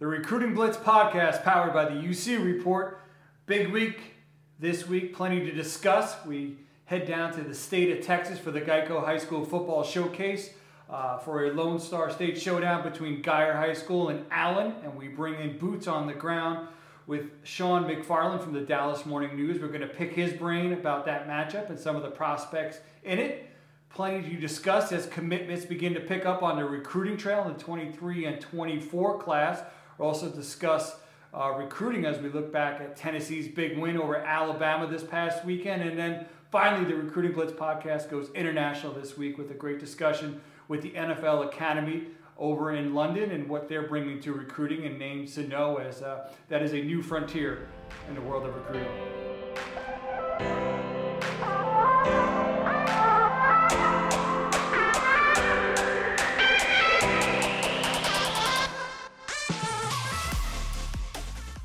the Recruiting Blitz podcast powered by the UC Report. Big week this week, plenty to discuss. We head down to the state of Texas for the Geico High School Football Showcase uh, for a Lone Star State showdown between Guyer High School and Allen, and we bring in boots on the ground with Shawn McFarland from the Dallas Morning News. We're going to pick his brain about that matchup and some of the prospects in it. Plenty to discuss as commitments begin to pick up on the recruiting trail in the 23 and 24 class. We'll also discuss uh, recruiting as we look back at Tennessee's big win over Alabama this past weekend. And then finally, the Recruiting Blitz podcast goes international this week with a great discussion with the NFL Academy over in London and what they're bringing to recruiting and names to know as uh, that is a new frontier in the world of recruiting.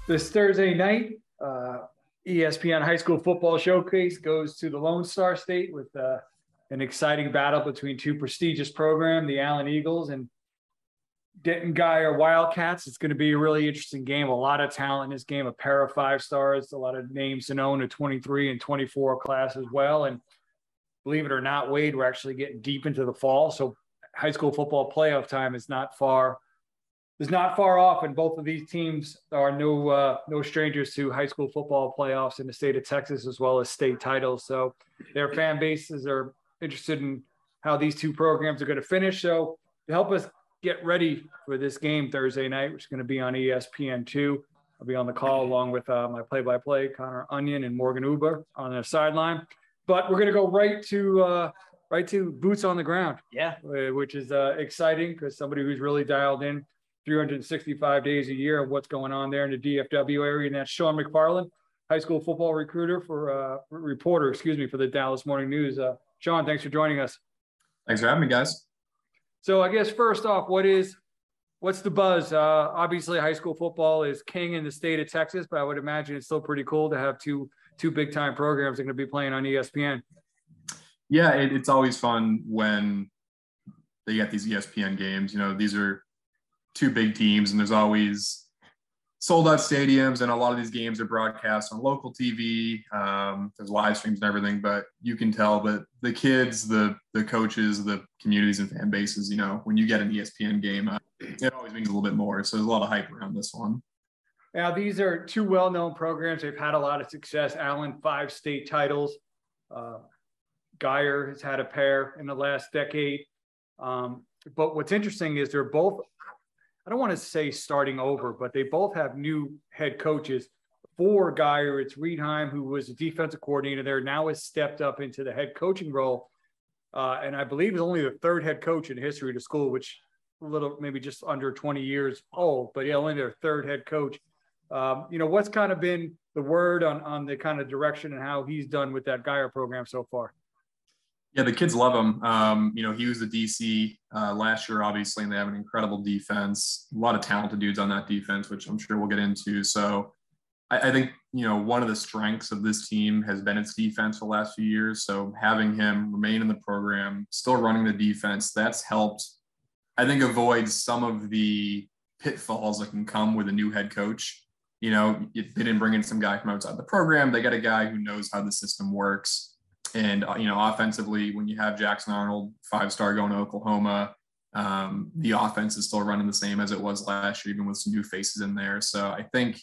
This Thursday night, uh, ESPN High School Football Showcase goes to the Lone Star State with uh, an exciting battle between two prestigious programs, the Allen Eagles and Denton Guyer Wildcats. It's going to be a really interesting game. A lot of talent in this game, a pair of five stars, a lot of names to know in the 23 and 24 class as well. And believe it or not, Wade, we're actually getting deep into the fall. So high school football playoff time is not far is not far off, and both of these teams are no uh, no strangers to high school football playoffs in the state of Texas as well as state titles. So their fan bases are interested in how these two programs are going to finish. So to help us get ready for this game Thursday night, which is going to be on ESPN two. I'll be on the call along with uh, my play-by-play Connor Onion and Morgan Uber on the sideline. But we're going to go right to uh, right to boots on the ground. Yeah, which is uh, exciting because somebody who's really dialed in 365 days a year of what's going on there in the DFW area. And that's Shawn McFarland, high school football recruiter for uh, reporter, excuse me, for the Dallas Morning News. Uh, Shawn, thanks for joining us. Thanks for having me, guys. So I guess first off, what is what's the buzz? Uh, obviously, high school football is king in the state of Texas, but I would imagine it's still pretty cool to have two two big time programs that are going to be playing on ESPN. Yeah, it, it's always fun when they get these ESPN games. You know, these are two big teams, and there's always sold out stadiums, and a lot of these games are broadcast on local TV. Um, there's live streams and everything, but you can tell that the kids, the the coaches, the communities and fan bases, you know, when you get an ESPN game, uh, it always means a little bit more. So there's a lot of hype around this one. Now, these are two well-known programs. They've had a lot of success. Allen, five state titles. Uh, Guyer has had a pair in the last decade. Um, but what's interesting is they're both I don't want to say starting over, but they both have new head coaches. For Guyer, it's Reed Heim, who was a defensive coordinator there, now has stepped up into the head coaching role. Uh, and I believe is only the third head coach in history the school, which a little maybe just under 20 years old, but yeah, only their third head coach. Um, you know, what's kind of been the word on on the kind of direction and how he's done with that Guyer program so far? Yeah, the kids love him. Um, you know, he was the DC uh, last year, obviously, and they have an incredible defense. A lot of talented dudes on that defense, which I'm sure we'll get into. So I, I, think, you know, one of the strengths of this team has been its defense for the last few years. So having him remain in the program, still running the defense, that's helped, I think, avoid some of the pitfalls that can come with a new head coach. You know, they didn't bring in some guy from outside the program. They got a guy who knows how the system works and uh, you know, offensively, when you have Jackson Arnold, five star going to Oklahoma, um, the offense is still running the same as it was last year, even with some new faces in there. So I think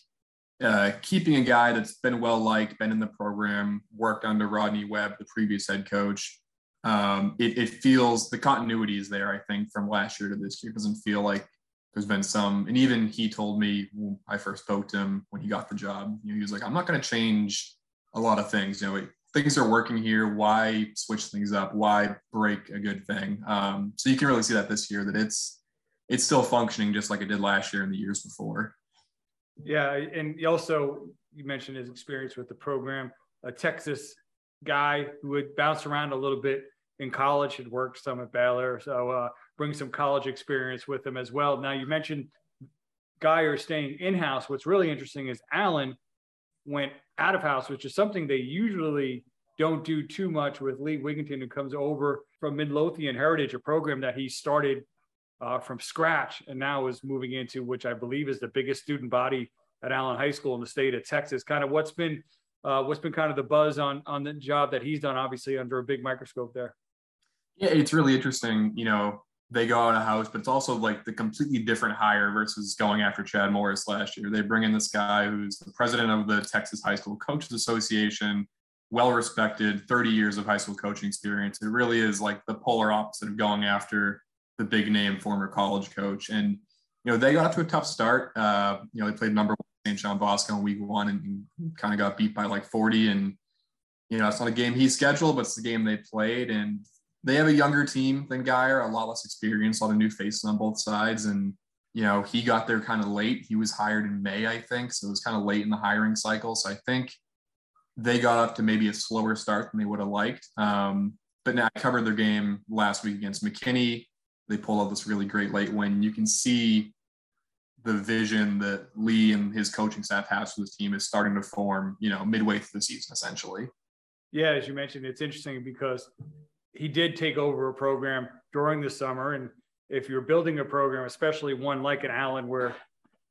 uh, keeping a guy that's been well liked, been in the program, worked under Rodney Webb, the previous head coach, um, it, it, feels the continuity is there. I think from last year to this year it doesn't feel like there's been some. And even he told me I first spoke to him when he got the job, you know, he was like, "I'm not going to change a lot of things. You know, things are working here. Why switch things up? Why break a good thing? Um, so you can really see that this year that it's it's still functioning just like it did last year and the years before. Yeah, and also you mentioned his experience with the program. A Texas guy who would bounce around a little bit in college, had worked some at Baylor, so uh, bring some college experience with him as well. Now you mentioned Guyer staying in house. What's really interesting is Allen went out of house, which is something they usually don't do too much with Lee Wiginton, who comes over from Midlothian Heritage, a program that he started uh, from scratch and now is moving into which I believe is the biggest student body at Allen High School in the state of Texas. Kind of what's been uh, what's been kind of the buzz on on the job that he's done, obviously under a big microscope there. Yeah, it's really interesting. You know, they go out of house, but it's also like the completely different hire versus going after Chad Morris last year. They bring in this guy who's the president of the Texas High School Coaches Association, well respected, 30 years of high school coaching experience. It really is like the polar opposite of going after the big name former college coach. And, you know, they got to a tough start. Uh, you know, they played number one St. John Bosco in week one and, and kind of got beat by like 40. And, you know, it's not a game he scheduled, but it's the game they played. And they have a younger team than Guyer, a lot less experience, a lot of new faces on both sides. And, you know, he got there kind of late. He was hired in May, I think. So it was kind of late in the hiring cycle. So I think they got up to maybe a slower start than they would have liked. Um, but now I covered their game last week against McKinney. They pulled out this really great late win. You can see the vision that Lee and his coaching staff has for this team is starting to form, you know, midway through the season, essentially. Yeah, as you mentioned, it's interesting because he did take over a program during the summer. And if you're building a program, especially one like an Allen, where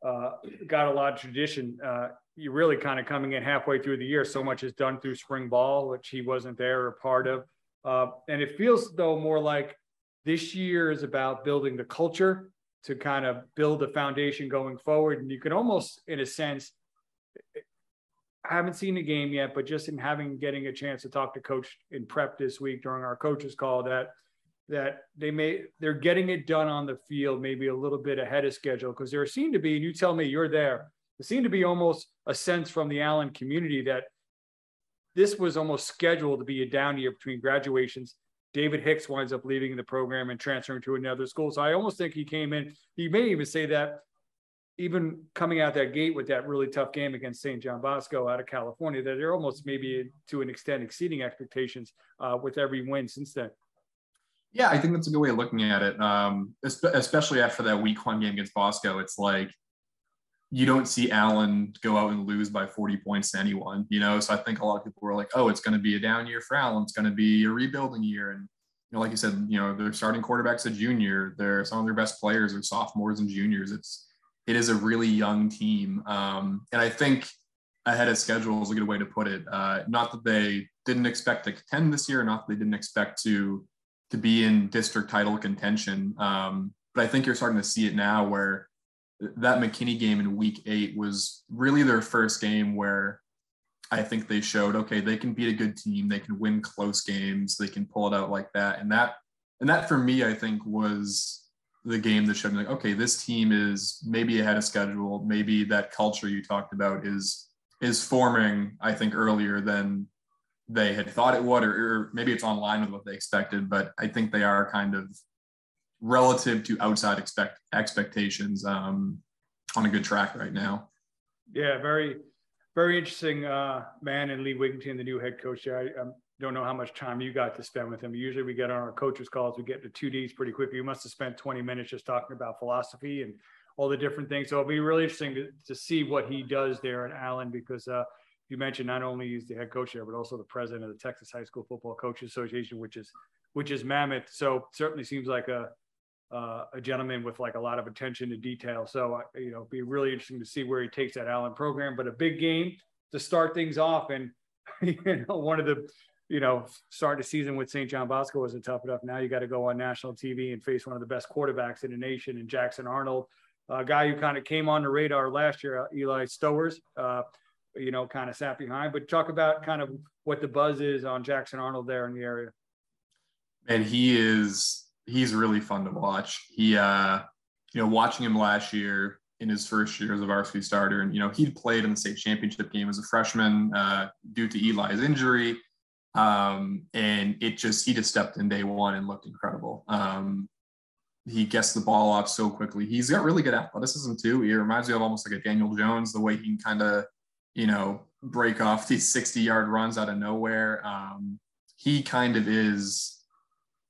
uh, got a lot of tradition, uh, you're really kind of coming in halfway through the year. So much is done through spring ball, which he wasn't there or part of. Uh, and it feels though more like this year is about building the culture to kind of build the foundation going forward. And you can almost, in a sense, I haven't seen the game yet, but just in having getting a chance to talk to coach in prep this week during our coaches call that that they may they're getting it done on the field maybe a little bit ahead of schedule because there seemed to be and you tell me you're there there seemed to be almost a sense from the allen community that this was almost scheduled to be a down year between graduations. David hicks winds up leaving the program and transferring to another school. So i almost think he came in he may even say that even coming out that gate with that really tough game against St. John Bosco out of California, that they're almost maybe to an extent exceeding expectations uh, with every win since then. Yeah, I think that's a good way of looking at it. Um, especially after that week one game against Bosco, it's like you don't see Allen go out and lose by 40 points to anyone, you know? So I think a lot of people were like, oh, it's going to be a down year for Allen. It's going to be a rebuilding year. And, you know, like you said, you know, they're starting quarterbacks a junior. They're some of their best players are sophomores and juniors. It's, it is a really young team. Um, and I think ahead of schedule is a good way to put it. Uh, not that they didn't expect to contend this year, not that they didn't expect to to be in district title contention. Um, but I think you're starting to see it now where that McKinney game in week eight was really their first game where I think they showed, okay, they can beat a good team. They can win close games. They can pull it out like that. And that, and that for me, I think was the game that showed me like, okay, this team is maybe ahead of schedule. Maybe that culture you talked about is is forming, I think, earlier than they had thought it would, or, or maybe it's online with what they expected. But I think they are kind of relative to outside expect expectations um, on a good track right now. Yeah, very, very interesting uh, man and Lee Wiginton, the new head coach. I, I'm don't know how much time you got to spend with him. Usually we get on our coaches calls, we get to two Ds pretty quickly. You must have spent 20 minutes just talking about philosophy and all the different things. So it'll be really interesting to, to see what he does there at Allen because uh, you mentioned not only he's the head coach there, but also the president of the Texas High School Football Coaches Association, which is which is mammoth. So certainly seems like a uh, a gentleman with like a lot of attention to detail. So uh, you know, be really interesting to see where he takes that Allen program. But a big game to start things off, and you know, one of the you know, starting the season with St. John Bosco wasn't tough enough. Now you got to go on national TV and face one of the best quarterbacks in the nation, and Jackson Arnold, a guy who kind of came on the radar last year, Eli Stowers, uh, you know, kind of sat behind. But talk about kind of what the buzz is on Jackson Arnold there in the area. And he is he's really fun to watch. He, uh, you know, watching him last year in his first year as a varsity starter, and you know, he'd played in the state championship game as a freshman uh, due to Eli's injury um, and it just, he just stepped in day one and looked incredible. Um, he gets the ball off so quickly. He's got really good athleticism too. He reminds me of almost like a Daniel Jones, the way he can kind of, you know, break off these 60 yard runs out of nowhere. Um, he kind of is,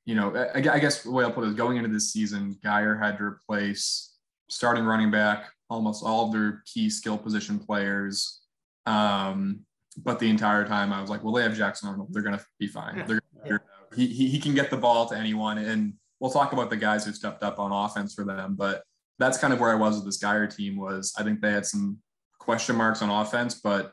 you know, I, I guess the way I'll put it is going into this season, Guyer had to replace starting running back, almost all of their key skill position players. Um, but the entire time I was like, well, they have Jackson Arnold. They're going to be fine. They're gonna he, he, he can get the ball to anyone. And, we'll talk about the guys who stepped up on offense for them, but that's kind of where I was with this Guyer team was I think they had some question marks on offense, but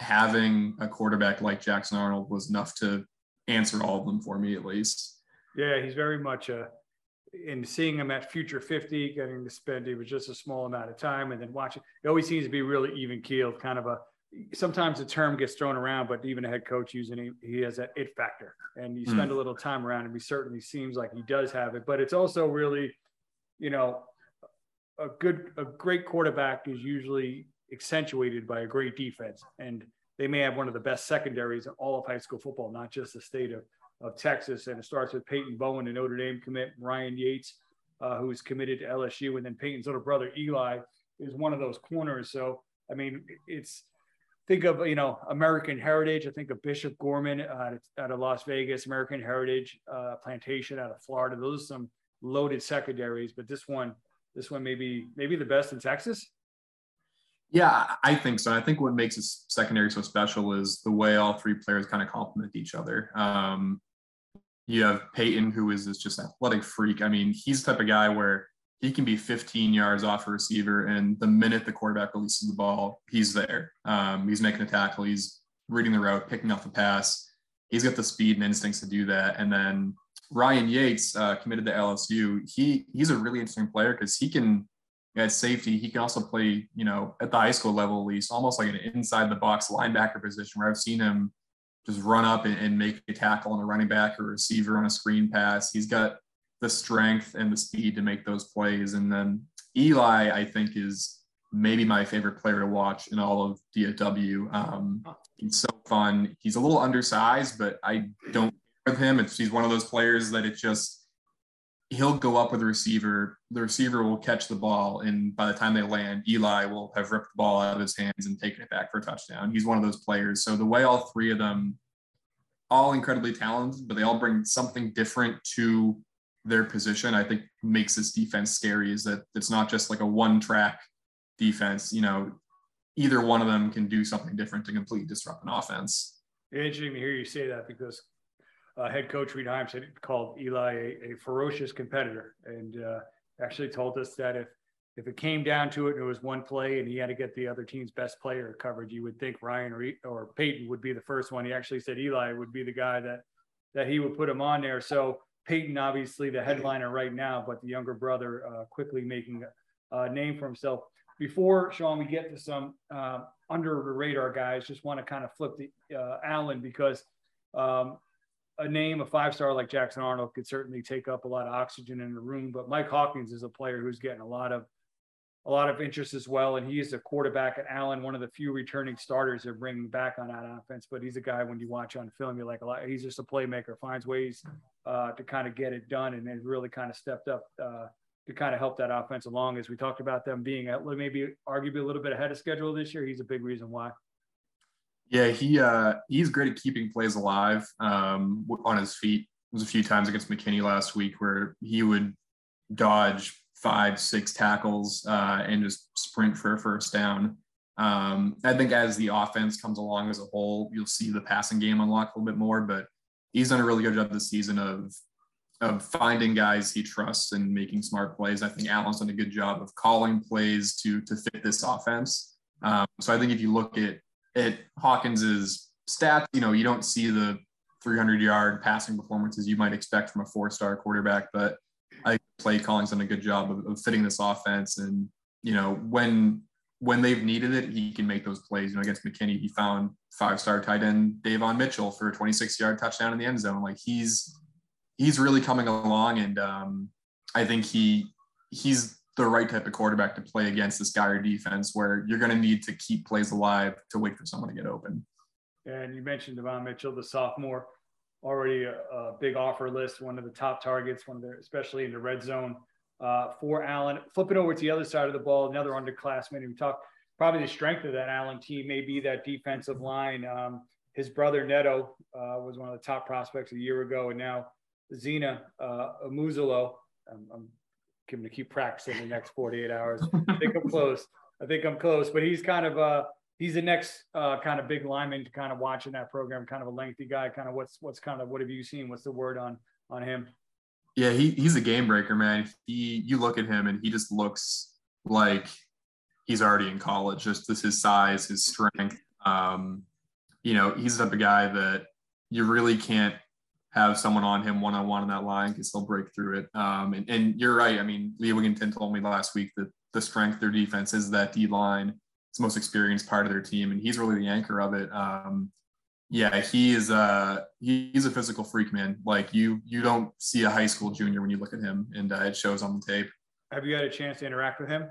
having a quarterback like Jackson Arnold was enough to answer all of them for me at least. Yeah, he's very much a in seeing him at future 50, getting to spend it was just a small amount of time and then watching it always seems to be really even keeled, kind of a sometimes the term gets thrown around, but even a head coach using it, he has that it factor. And you spend mm. a little time around him, he certainly seems like he does have it. But it's also really, you know, a good, a great quarterback is usually accentuated by a great defense. And they may have one of the best secondaries in all of high school football, not just the state of, of Texas. And it starts with Peyton Bowen, the Notre Dame commit, Ryan Yaites, uh, who's committed to LSU. And then Peyton's little brother, Eli, is one of those corners. So, I mean, it's, think of you know American Heritage. I think of Bishop Gorman uh, out of Las Vegas, American Heritage uh, Plantation out of Florida. Those are some loaded secondaries, but this one, this one maybe maybe the best in Texas. Yeah, I think so. I think what makes this secondary so special is the way all three players kind of complement each other. Um, you have Peyton, who is this just athletic freak. I mean, he's the type of guy where he can be 15 yards off a receiver, and the minute the quarterback releases the ball, he's there. Um, he's making a tackle, he's reading the route, picking off the pass. He's got the speed and instincts to do that. And then Ryan Yaites, uh, committed to LSU, he he's a really interesting player because he can at safety. He can also play, you know, at the high school level at least, almost like an inside the box linebacker position where I've seen him just run up and, and make a tackle on a running back or receiver on a screen pass. He's got the strength and the speed to make those plays. And then Eli, I think, is maybe my favorite player to watch in all of DFW. Um, he's so fun. He's a little undersized, but I don't with him. It's he's one of those players that it just he'll go up with the receiver. The receiver will catch the ball, and by the time they land, Eli will have ripped the ball out of his hands and taken it back for a touchdown. He's one of those players. So the way all three of them, all incredibly talented, but they all bring something different to their position, I think makes this defense scary is that it's not just like a one track defense. You know, either one of them can do something different to completely disrupt an offense. Interesting to hear you say that because uh, head coach Reed Himes had called Eli a, a ferocious competitor and uh, actually told us that if if it came down to it and it was one play and he had to get the other team's best player covered, you would think Ryan or, or Peyton would be the first one. He actually said Eli would be the guy that that he would put him on there. So Peyton, obviously the headliner right now, but the younger brother uh, quickly making a name for himself. Before Shawn, we get to some uh, under the radar guys. Just want to kind of flip the uh, Allen because um, a name, a five star like Jackson Arnold, could certainly take up a lot of oxygen in the room. But Mike Hawkins is a player who's getting a lot of a lot of interest as well. And he is a quarterback at Allen, one of the few returning starters they're bringing back on that offense. But he's a guy when you watch on film, you're like a lot. He's just a playmaker, finds ways uh, to kind of get it done, and has really kind of stepped up uh, to kind of help that offense along. As we talked about them being at maybe arguably a little bit ahead of schedule this year, he's a big reason why. Yeah, he uh, he's great at keeping plays alive um, on his feet. There was a few times against McKinney last week where he would dodge five, six tackles uh, and just sprint for a first down. Um, I think as the offense comes along as a whole, you'll see the passing game unlock a little bit more. But he's done a really good job this season of of finding guys he trusts and making smart plays. I think Allen's done a good job of calling plays to to fit this offense. Um, so I think if you look at at Hawkins's stats, you know, you don't see the 300 yard passing performances you might expect from a four star quarterback, but I play calling's done a good job of, of, fitting this offense. And, you know, when when they've needed it, he can make those plays. You know, against McKinney, he found five star tight end Davon Mitchell for a 26 yard touchdown in the end zone. Like he's he's really coming along, and um, I think he he's the right type of quarterback to play against this Guyer defense, where you're going to need to keep plays alive to wait for someone to get open. And you mentioned Davon Mitchell, the sophomore already a, a, big offer list, one of the top targets, one of the, especially in the red zone uh, for Allen. Flipping over to the other side of the ball, another underclassman. We talked probably the strength of that Allen team may be that defensive line. Um, his brother Neto uh, was one of the top prospects a year ago, and now Zina uh, Umeozulu. I'm, I'm going to keep practicing the next 48 hours. I think I'm close. I think I'm close, but he's kind of uh, he's the next uh, kind of big lineman to kind of watching that program. Kind of a lengthy guy. Kind of what's what's kind of what have you seen? What's the word on on him? Yeah, he he's a game breaker, man. He you look at him and he just looks like he's already in college. Just this his size, his strength. Um, you know, he's the type of guy that you really can't have someone on him one on one on that line because he'll break through it. Um, and, and you're right. I mean, Lee Wiginton told me last week that the strength of their defense is that D line. It's the most experienced part of their team, and he's really the anchor of it. Um, yeah, he is a he's a physical freak, man. Like you you don't see a high school junior when you look at him, and uh, it shows on the tape. Have you had a chance to interact with him?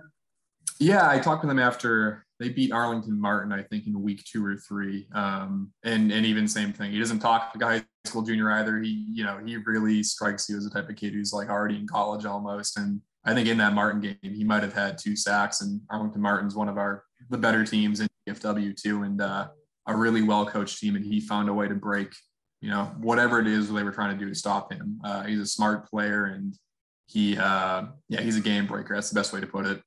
Yeah, I talked with him after they beat Arlington Martin, I think, in week two or three. Um, and and even same thing. He doesn't talk to high school junior either. He, you know, he really strikes you as the type of kid who's like already in college almost. And I think in that Martin game, he might have had two sacks. And Arlington Martin's one of our the better teams in DFW too, and uh, a really well coached team. And he found a way to break, you know, whatever it is they were trying to do to stop him. Uh, he's a smart player, and he, uh, yeah, he's a game breaker. That's the best way to put it.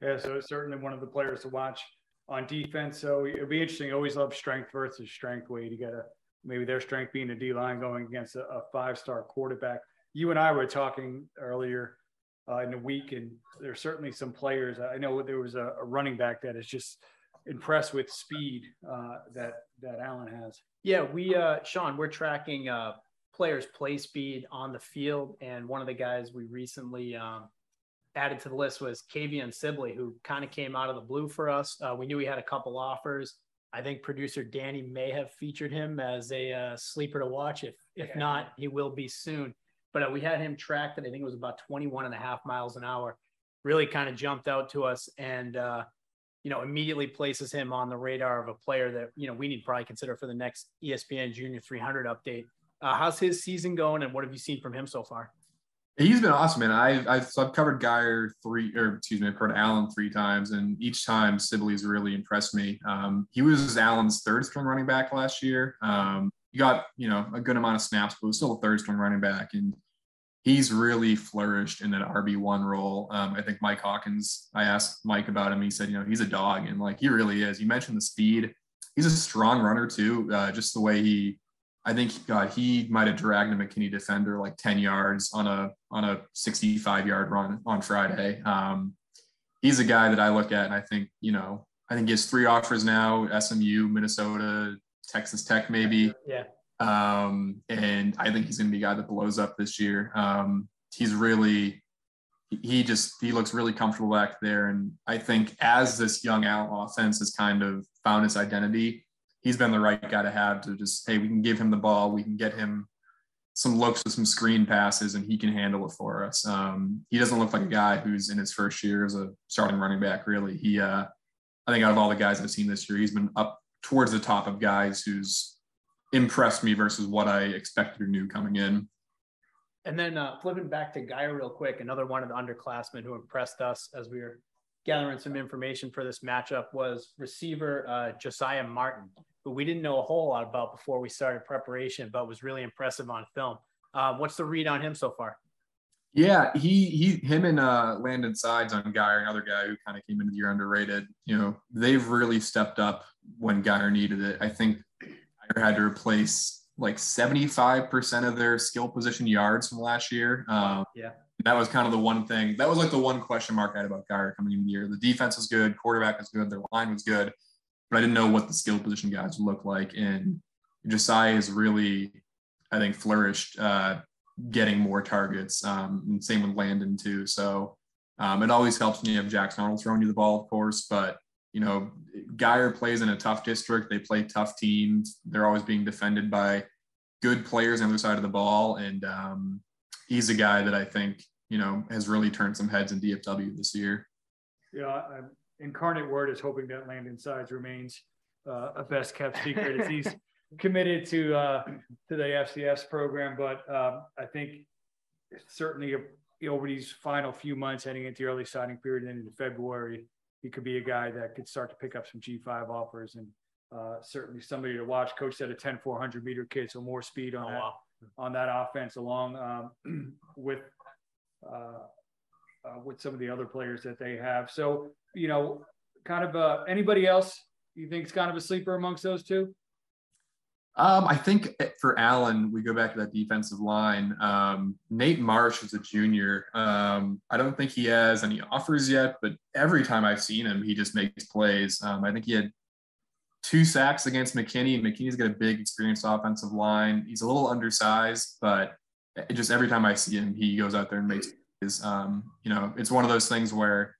Yeah, so it's certainly one of the players to watch on defense. So it'll be interesting. Always love strength versus strength. Wade, you got to maybe their strength being a D line going against a, a five star quarterback. You and I were talking earlier uh, in the week, and there's certainly some players. I know there was a, a running back that is just impressed with speed uh, that that Allen has. Yeah, we uh, Shawn, we're tracking uh, players' play speed on the field, and one of the guys we recently um, added to the list was Kavion Sibley, who kind of came out of the blue for us. Uh, we knew he had a couple offers. I think producer Danny may have featured him as a uh, sleeper to watch. If if yeah. not, he will be soon. But uh, we had him tracked and I think it was about 21 and a half miles an hour. Really kind of jumped out to us and uh, you know immediately places him on the radar of a player that you know we need to probably consider for the next ESPN Junior 300 update. Uh, how's his season going, and what have you seen from him so far? He's been awesome, man. I've, I've, so I've covered Guyer three, or excuse me, I've covered Allen three times, and each time Sibley's really impressed me. Um, he was Allen's third string running back last year. Um, he got you know a good amount of snaps, but was still a third string running back, and he's really flourished in that RB one role. Um, I think Mike Hawkins. I asked Mike about him. He said, you know, he's a dog, and like he really is. You mentioned the speed. He's a strong runner too. Uh, just the way he I think God, he might have dragged a McKinney defender like 10 yards on a on a 65 yard run on Friday. Um, he's a guy that I look at and I think, you know, I think he has three offers now, SMU, Minnesota, Texas Tech, maybe. Yeah. Um, and I think he's gonna be a guy that blows up this year. Um, he's really he just he looks really comfortable back there. And I think as this young out offense has kind of found its identity, he's been the right guy to have to just hey we can give him the ball we can get him some looks with some screen passes and he can handle it for us um, he doesn't look like a guy who's in his first year as a starting running back really he uh, i think out of all the guys i've seen this year he's been up towards the top of guys who's impressed me versus what i expected or knew coming in and then uh, flipping back to Guy real quick, another one of the underclassmen who impressed us as we were gathering some information for this matchup was receiver uh, Josiah Martin who we didn't know a whole lot about before we started preparation, but was really impressive on film. Uh, what's the read on him so far? Yeah, he he him and uh, Landon Sides on Guyer, another guy who kind of came into the year underrated. You know, they've really stepped up when Guyer needed it. I think had to replace like 75% of their skill position yards from last year. Um, yeah. That was kind of the one thing. That was like the one question mark I had about Guyer coming into the year. The defense was good, quarterback was good, their line was good but I didn't know what the skill position guys would look like. And Josiah has really, I think, flourished uh, getting more targets. Um, and same with Landon too. So um, it always helps when you have Jackson Arnold throwing you the ball, of course. But you know, Guyer plays in a tough district. They play tough teams. They're always being defended by good players on the other side of the ball. And um, he's a guy that I think you know has really turned some heads in DFW this year. Yeah, I'm, Incarnate Word is hoping that Landon Sides remains uh, a best kept secret as he's committed to uh, to the FCS program. But um, I think certainly over these final few months, heading into the early signing period and into February, he could be a guy that could start to pick up some G5 offers and uh, certainly somebody to watch. Coach said a 10 400 meter kid, so more speed on oh, that wow. on that offense, along um, with uh, uh, with some of the other players that they have. So you know, kind of uh, anybody else you think is kind of a sleeper amongst those two? Um, I think for Allen, we go back to that defensive line. Um, Nate Marsh is a junior. Um, I don't think he has any offers yet, but every time I've seen him, he just makes plays. Um, I think he had two sacks against McKinney. McKinney's got a big, experienced offensive line. He's a little undersized, but just every time I see him, he goes out there and makes plays. Um, you know, it's one of those things where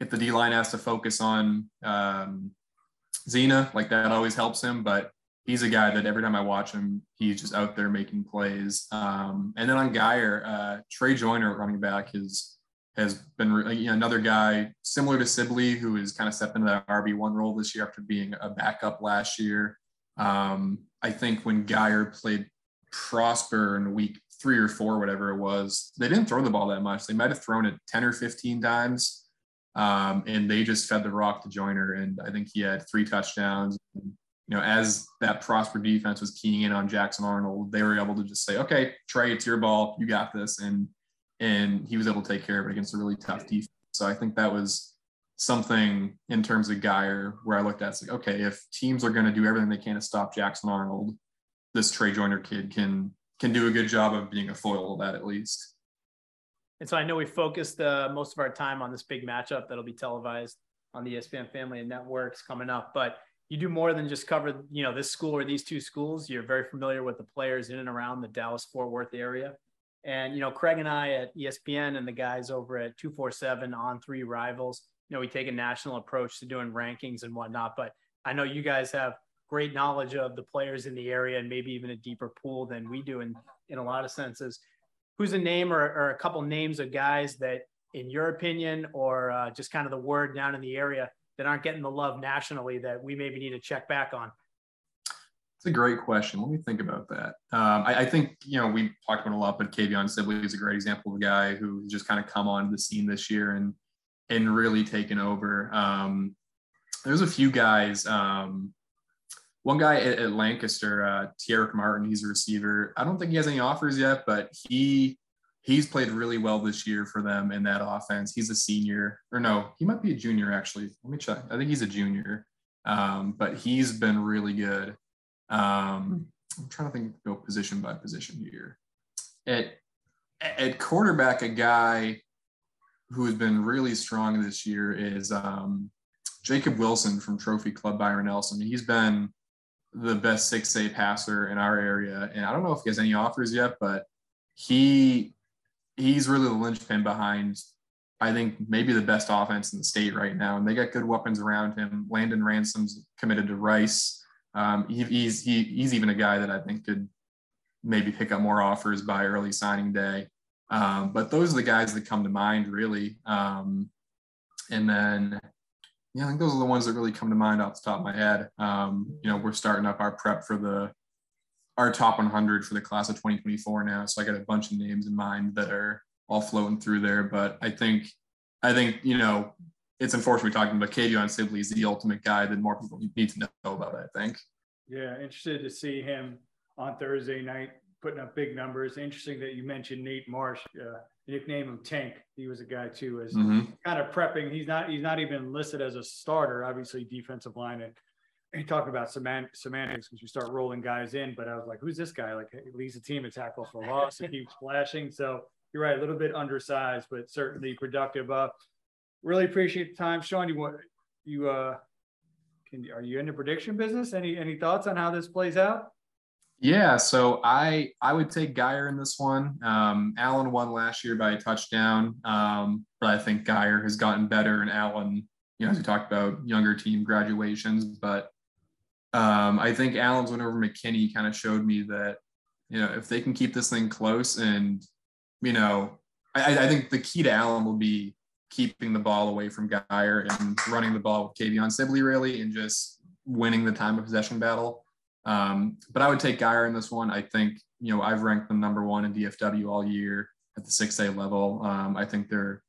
if the D line has to focus on um, Zina, like that always helps him, but he's a guy that every time I watch him, he's just out there making plays. Um, and then on Guyer, uh, Trey Joyner, running back, is has been you know, another guy similar to Sibley who has kind of stepped into that RB one role this year after being a backup last year. Um, I think when Guyer played Prosper in week three or four, whatever it was, they didn't throw the ball that much. They might have thrown it 10 or 15 times. Um, and they just fed the rock to Joyner. And I think he had three touchdowns. And you know, as that Prosper defense was keying in on Jackson Arnold, they were able to just say, okay, Trey, it's your ball. You got this. And, and he was able to take care of it against a really tough defense. So I think that was something in terms of Guyer where I looked at, it's like, okay, if teams are going to do everything they can to stop Jackson Arnold, this Trey Joyner kid can, can do a good job of being a foil of that at least. And so I know we focused uh, most of our time on this big matchup that'll be televised on the ESPN family and networks coming up, but you do more than just cover, you know, this school or these two schools. You're very familiar with the players in and around the Dallas Fort Worth area. And, you know, Craig and I at ESPN and the guys over at 247 on three rivals, you know, we take a national approach to doing rankings and whatnot. But I know you guys have great knowledge of the players in the area and maybe even a deeper pool than we do in, in a lot of senses. Who's a name or, or a couple names of guys that, in your opinion, or uh, just kind of the word down in the area, that aren't getting the love nationally that we maybe need to check back on? It's a great question. Let me think about that. Um, I, I, think, you know, we talked about a lot, but Kavion Sibley is a great example of a guy who just kind of come onto the scene this year and and really taken over. Um, there's a few guys. Um, one guy at, at Lancaster, uh, Tierrick Martin, he's a receiver. I don't think he has any offers yet, but he he's played really well this year for them in that offense. He's a senior, or no, he might be a junior actually. Let me check. I think he's a junior, um, but he's been really good. Um, I'm trying to think, go position by position here. At at quarterback, a guy who has been really strong this year is um, Jacob Wilson from Trophy Club Byron Nelson. He's been the best 6A passer in our area, and I don't know if he has any offers yet, but he he's really the linchpin behind, I think, maybe the best offense in the state right now. And they got good weapons around him. Landon Ransom's committed to Rice. Um, he, he's he, he's even a guy that I think could maybe pick up more offers by early signing day. Um, but those are the guys that come to mind, really. Um, and then, yeah, I think those are the ones that really come to mind off the top of my head. Um, you know, we're starting up our prep for the our top 100 for the class of 2024 now. So I got a bunch of names in mind that are all floating through there. But I think, I think, you know, it's unfortunate we're talking about Kavion Sibley is the ultimate guy that more people need to know about, I think. Yeah, interested to see him on Thursday night putting up big numbers. Interesting that you mentioned Nate Marsh. Uh, nickname him Tank. He was a guy too, as mm-hmm. kind of prepping. He's not he's not even listed as a starter. Obviously, defensive line and you talk about semant- semantics because we start rolling guys in, but I was like, who's this guy? Like, he leads the team in tackles for loss and keeps flashing. So you're right, a little bit undersized, but certainly productive. Uh, really appreciate the time, Shawn. You want you uh, can are you in the prediction business? Any any thoughts on how this plays out? Yeah, so I I would take Guyer in this one. Um, Allen won last year by a touchdown, um, but I think Guyer has gotten better, and Allen, you know, as we talked about younger team graduations, but um, I think Allen's win over McKinney kind of showed me that, you know, if they can keep this thing close and, you know, I, I think the key to Allen will be keeping the ball away from Guyer and running the ball with Kavion Sibley really and just winning the time of possession battle. Um, but I would take Guyer in this one. I think, you know, I've ranked them number one in DFW all year at the 6A level. Um, I think they're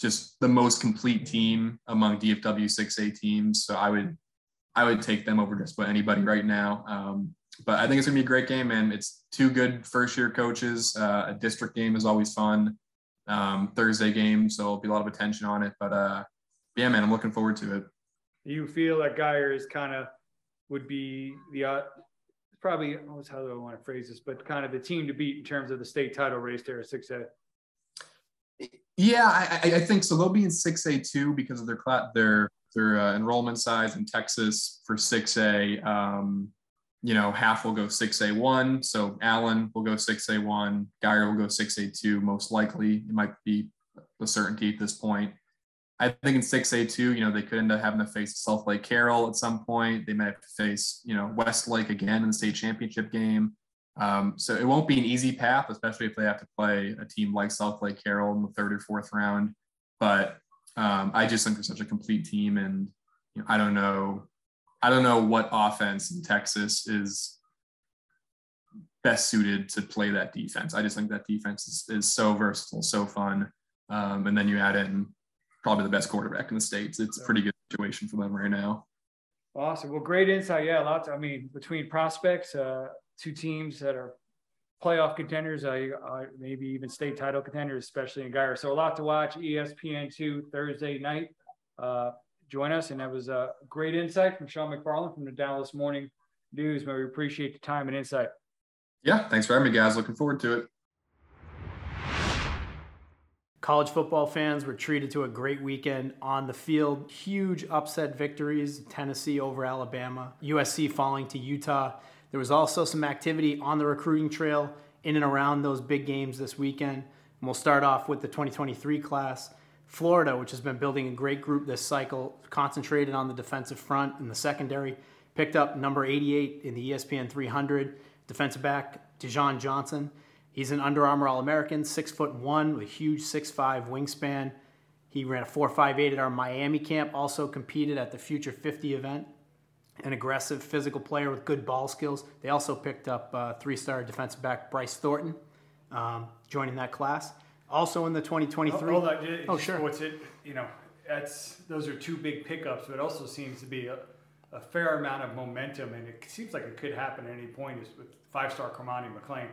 just the most complete team among DFW 6A teams. So I would I would take them over just about anybody right now. Um, but I think it's gonna be a great game, and it's two good first year coaches. Uh, a district game is always fun. Um, Thursday game, so there'll be a lot of attention on it. But uh, yeah, man, I'm looking forward to it. You feel that Guyer is kind of would be the uh, probably how do I want to phrase this, but kind of the team to beat in terms of the state title race there at six A. Yeah, I, I, think so. They'll be in six A two because of their their their uh, enrollment size in Texas for six A. Um, you know, half will go six A one. So Allen will go six A one. Guyer will go six A two. Most likely, it might be a certainty at this point. I think in 6A2, you know, they could end up having to face Southlake Carroll at some point. They might have to face, you know, Westlake again in the state championship game. Um, so it won't be an easy path, especially if they have to play a team like Southlake Carroll in the third or fourth round. But um, I just think they're such a complete team, and you know, I don't know, I don't know what offense in Texas is best suited to play that defense. I just think that defense is, is so versatile, so fun. Um, and then you add in probably the best quarterback in the states. It's a pretty good situation for them right now. Awesome. Well, great insight. Yeah, lots. I mean, between prospects, uh, two teams that are playoff contenders, uh, uh, maybe even state title contenders, especially in Guyer. So a lot to watch. ESPN two Thursday night. Uh, join us, and that was a great insight from Shawn McFarland from the Dallas Morning News. Man, we appreciate the time and insight. Yeah, thanks for having me, guys. Looking forward to it. College football fans were treated to a great weekend on the field. Huge upset victories Tennessee over Alabama, USC falling to Utah. There was also some activity on the recruiting trail in and around those big games this weekend. And we'll start off with the 2023 class. Florida, which has been building a great group this cycle, concentrated on the defensive front and the secondary, picked up number 88 in the ESPN 300, defensive back Dejon Johnson. He's an Under Armour All American, six foot one with a huge six five wingspan. He ran a 4.58 at our Miami camp, also competed at the Future 50 event. An aggressive physical player with good ball skills. They also picked up uh, three star defensive back Bryce Thornton um, joining that class. Also in the 2023. Hold on. oh, sure. What's it? You know, that's those are two big pickups, but it also seems to be a, a fair amount of momentum, and it seems like it could happen at any point. Is with five star Cormani McClain,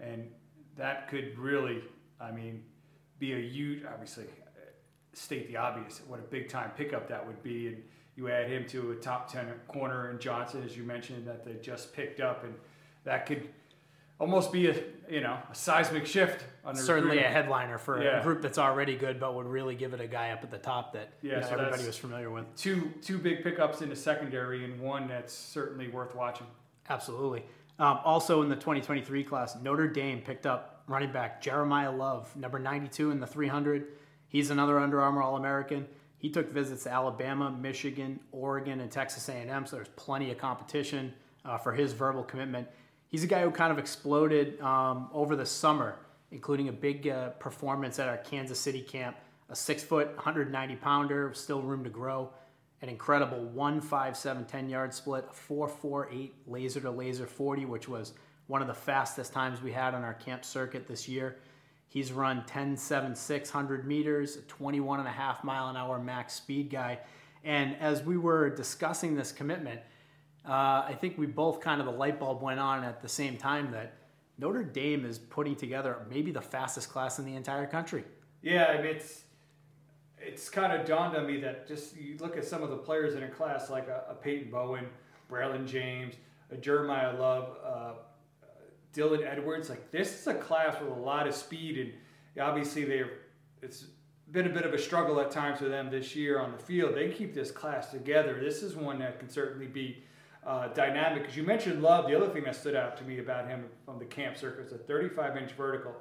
and that could really, I mean, be a huge, obviously, state the obvious, what a big time pickup that would be. And you add him to a top 10 corner in Johnson, as you mentioned, that they just picked up. And that could almost be a, you know, a seismic shift. Certainly a headliner for yeah. a group that's already good, but would really give it a guy up at the top that yeah, you know, so everybody was familiar with. Two, two big pickups in the secondary and one that's certainly worth watching. Absolutely. Um, also in the 2023 class, Notre Dame picked up running back Jeremiah Love, number 92 in the 300. He's another Under Armour All-American. He took visits to Alabama, Michigan, Oregon, and Texas A&M, so there's plenty of competition uh, for his verbal commitment. He's a guy who kind of exploded um, over the summer, including a big uh, performance at our Kansas City camp. A six foot, 190 pounder, still room to grow an incredible 157 10 yard split, 448 laser to laser 40, which was one of the fastest times we had on our camp circuit this year. He's run 10 7 600 meters, 21 and a half mile an hour max speed guy. And as we were discussing this commitment, uh, I think we both kind of the light bulb went on at the same time that Notre Dame is putting together maybe the fastest class in the entire country. Yeah, I mean, it's it's kind of dawned on me that just you look at some of the players in a class like a, a Peyton Bowen, Braylon James, a Jeremiah Love, uh, Dylan Edwards. Like this is a class with a lot of speed, and obviously they it's been a bit of a struggle at times for them this year on the field. They keep this class together. This is one that can certainly be uh, dynamic. Because you mentioned Love, the other thing that stood out to me about him from the camp circuit is a 35 inch vertical.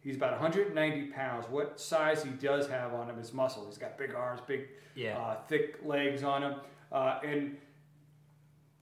He's about 190 pounds. What size he does have on him is muscle. He's got big arms, big, yeah. uh, thick legs on him, uh, and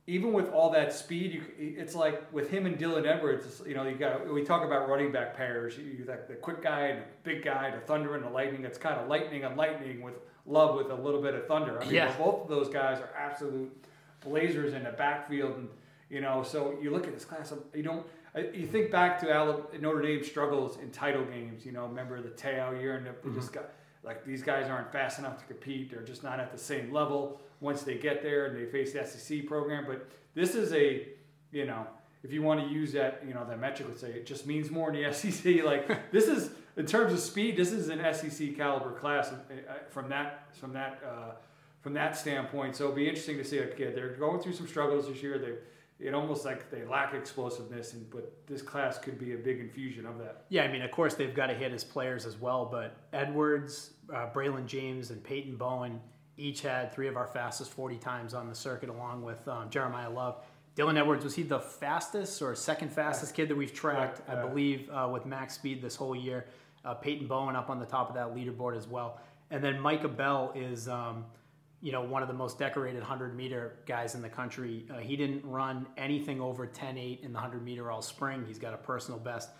even with all that speed, you, it's like with him and Dylan Edwards. You know, you got we talk about running back pairs. You got the quick guy and the big guy, the thunder and the lightning. It's kind of lightning and lightning with love with a little bit of thunder. I mean, yeah. both of those guys are absolute blazers in the backfield, and you know, so you look at this class. You don't you think back to Alabama, Notre Dame struggles in title games. You know, remember the Te'o year, and they mm-hmm. just got like these guys aren't fast enough to compete. They're just not at the same level once they get there and they face the SEC program. But this is a, you know, if you want to use that, you know, that metric would say it just means more in the SEC. Like this is in terms of speed, this is an SEC caliber class uh, uh, from that from that uh, from that standpoint. So it'll be interesting to see. Like, yeah, they're going through some struggles this year. They it almost like they lack explosiveness, and but this class could be a big infusion of that. Yeah, I mean, of course they've got to hit as players as well, but Edwards, uh, Braylon James, and Peyton Bowen each had three of our fastest 40 times on the circuit, along with um, Jeremiah Love. Dylan Edwards was he the fastest or second fastest kid that we've tracked, I believe, uh, with max speed this whole year. Uh, Peyton Bowen up on the top of that leaderboard as well, and then Micah Bell is. Um, you know, one of the most decorated 100 meter guys in the country. Uh, he didn't run anything over 10.8 in the 100 meter all spring. He's got a personal best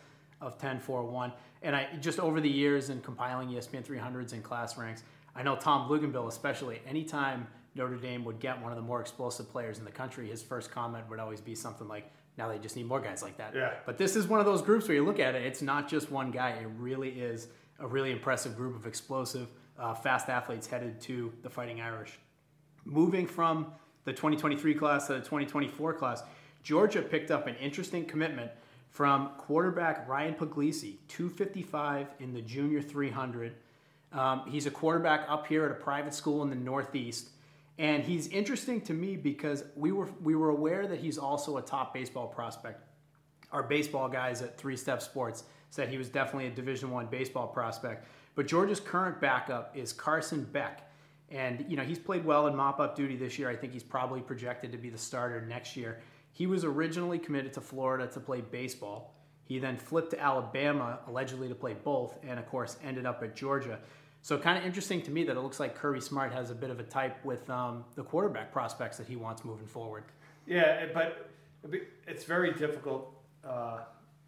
of 10.41. And I just over the years in compiling ESPN 300s and class ranks, I know Tom Luginbill, especially, anytime Notre Dame would get one of the more explosive players in the country, his first comment would always be something like, now they just need more guys like that. Yeah. But this is one of those groups where you look at it, it's not just one guy. It really is a really impressive group of explosive, uh, fast athletes headed to the Fighting Irish. Moving from the 2023 class to the 2024 class, Georgia picked up an interesting commitment from quarterback Ryan Puglisi, 255 in the junior 300. Um, he's a quarterback up here at a private school in the Northeast. And he's interesting to me because we were we were aware that he's also a top baseball prospect. Our baseball guys at Three Step Sports said he was definitely a Division One baseball prospect. But Georgia's current backup is Carson Beck, and you know he's played well in mop-up duty this year. I think he's probably projected to be the starter next year. He was originally committed to Florida to play baseball. He then flipped to Alabama, allegedly to play both, and of course ended up at Georgia. So kind of interesting to me that it looks like Kirby Smart has a bit of a type with um, the quarterback prospects that he wants moving forward. Yeah, but it's very difficult. Uh,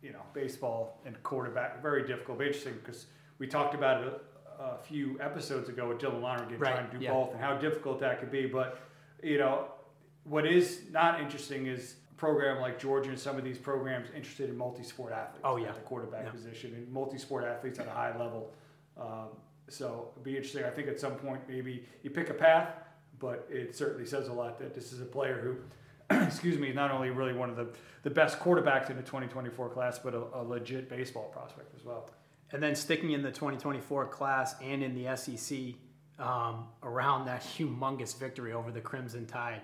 you know, baseball and quarterback very difficult. Interesting because we talked about it a, a, few episodes ago with Dylan Lonergan right. trying to do yeah. both and how difficult that could be. But you know, what is not interesting is a program like Georgia and some of these programs interested in multi-sport athletes. Oh yeah, at the quarterback yeah. position and multi-sport athletes at a high level. Um, so it'd be interesting. I think at some point maybe you pick a path, but it certainly says a lot that this is a player who, excuse me, not only really one of the, the best quarterbacks in the 2024 class, but a, a legit baseball prospect as well. And then sticking in the 2024 class and in the SEC um, around that humongous victory over the Crimson Tide.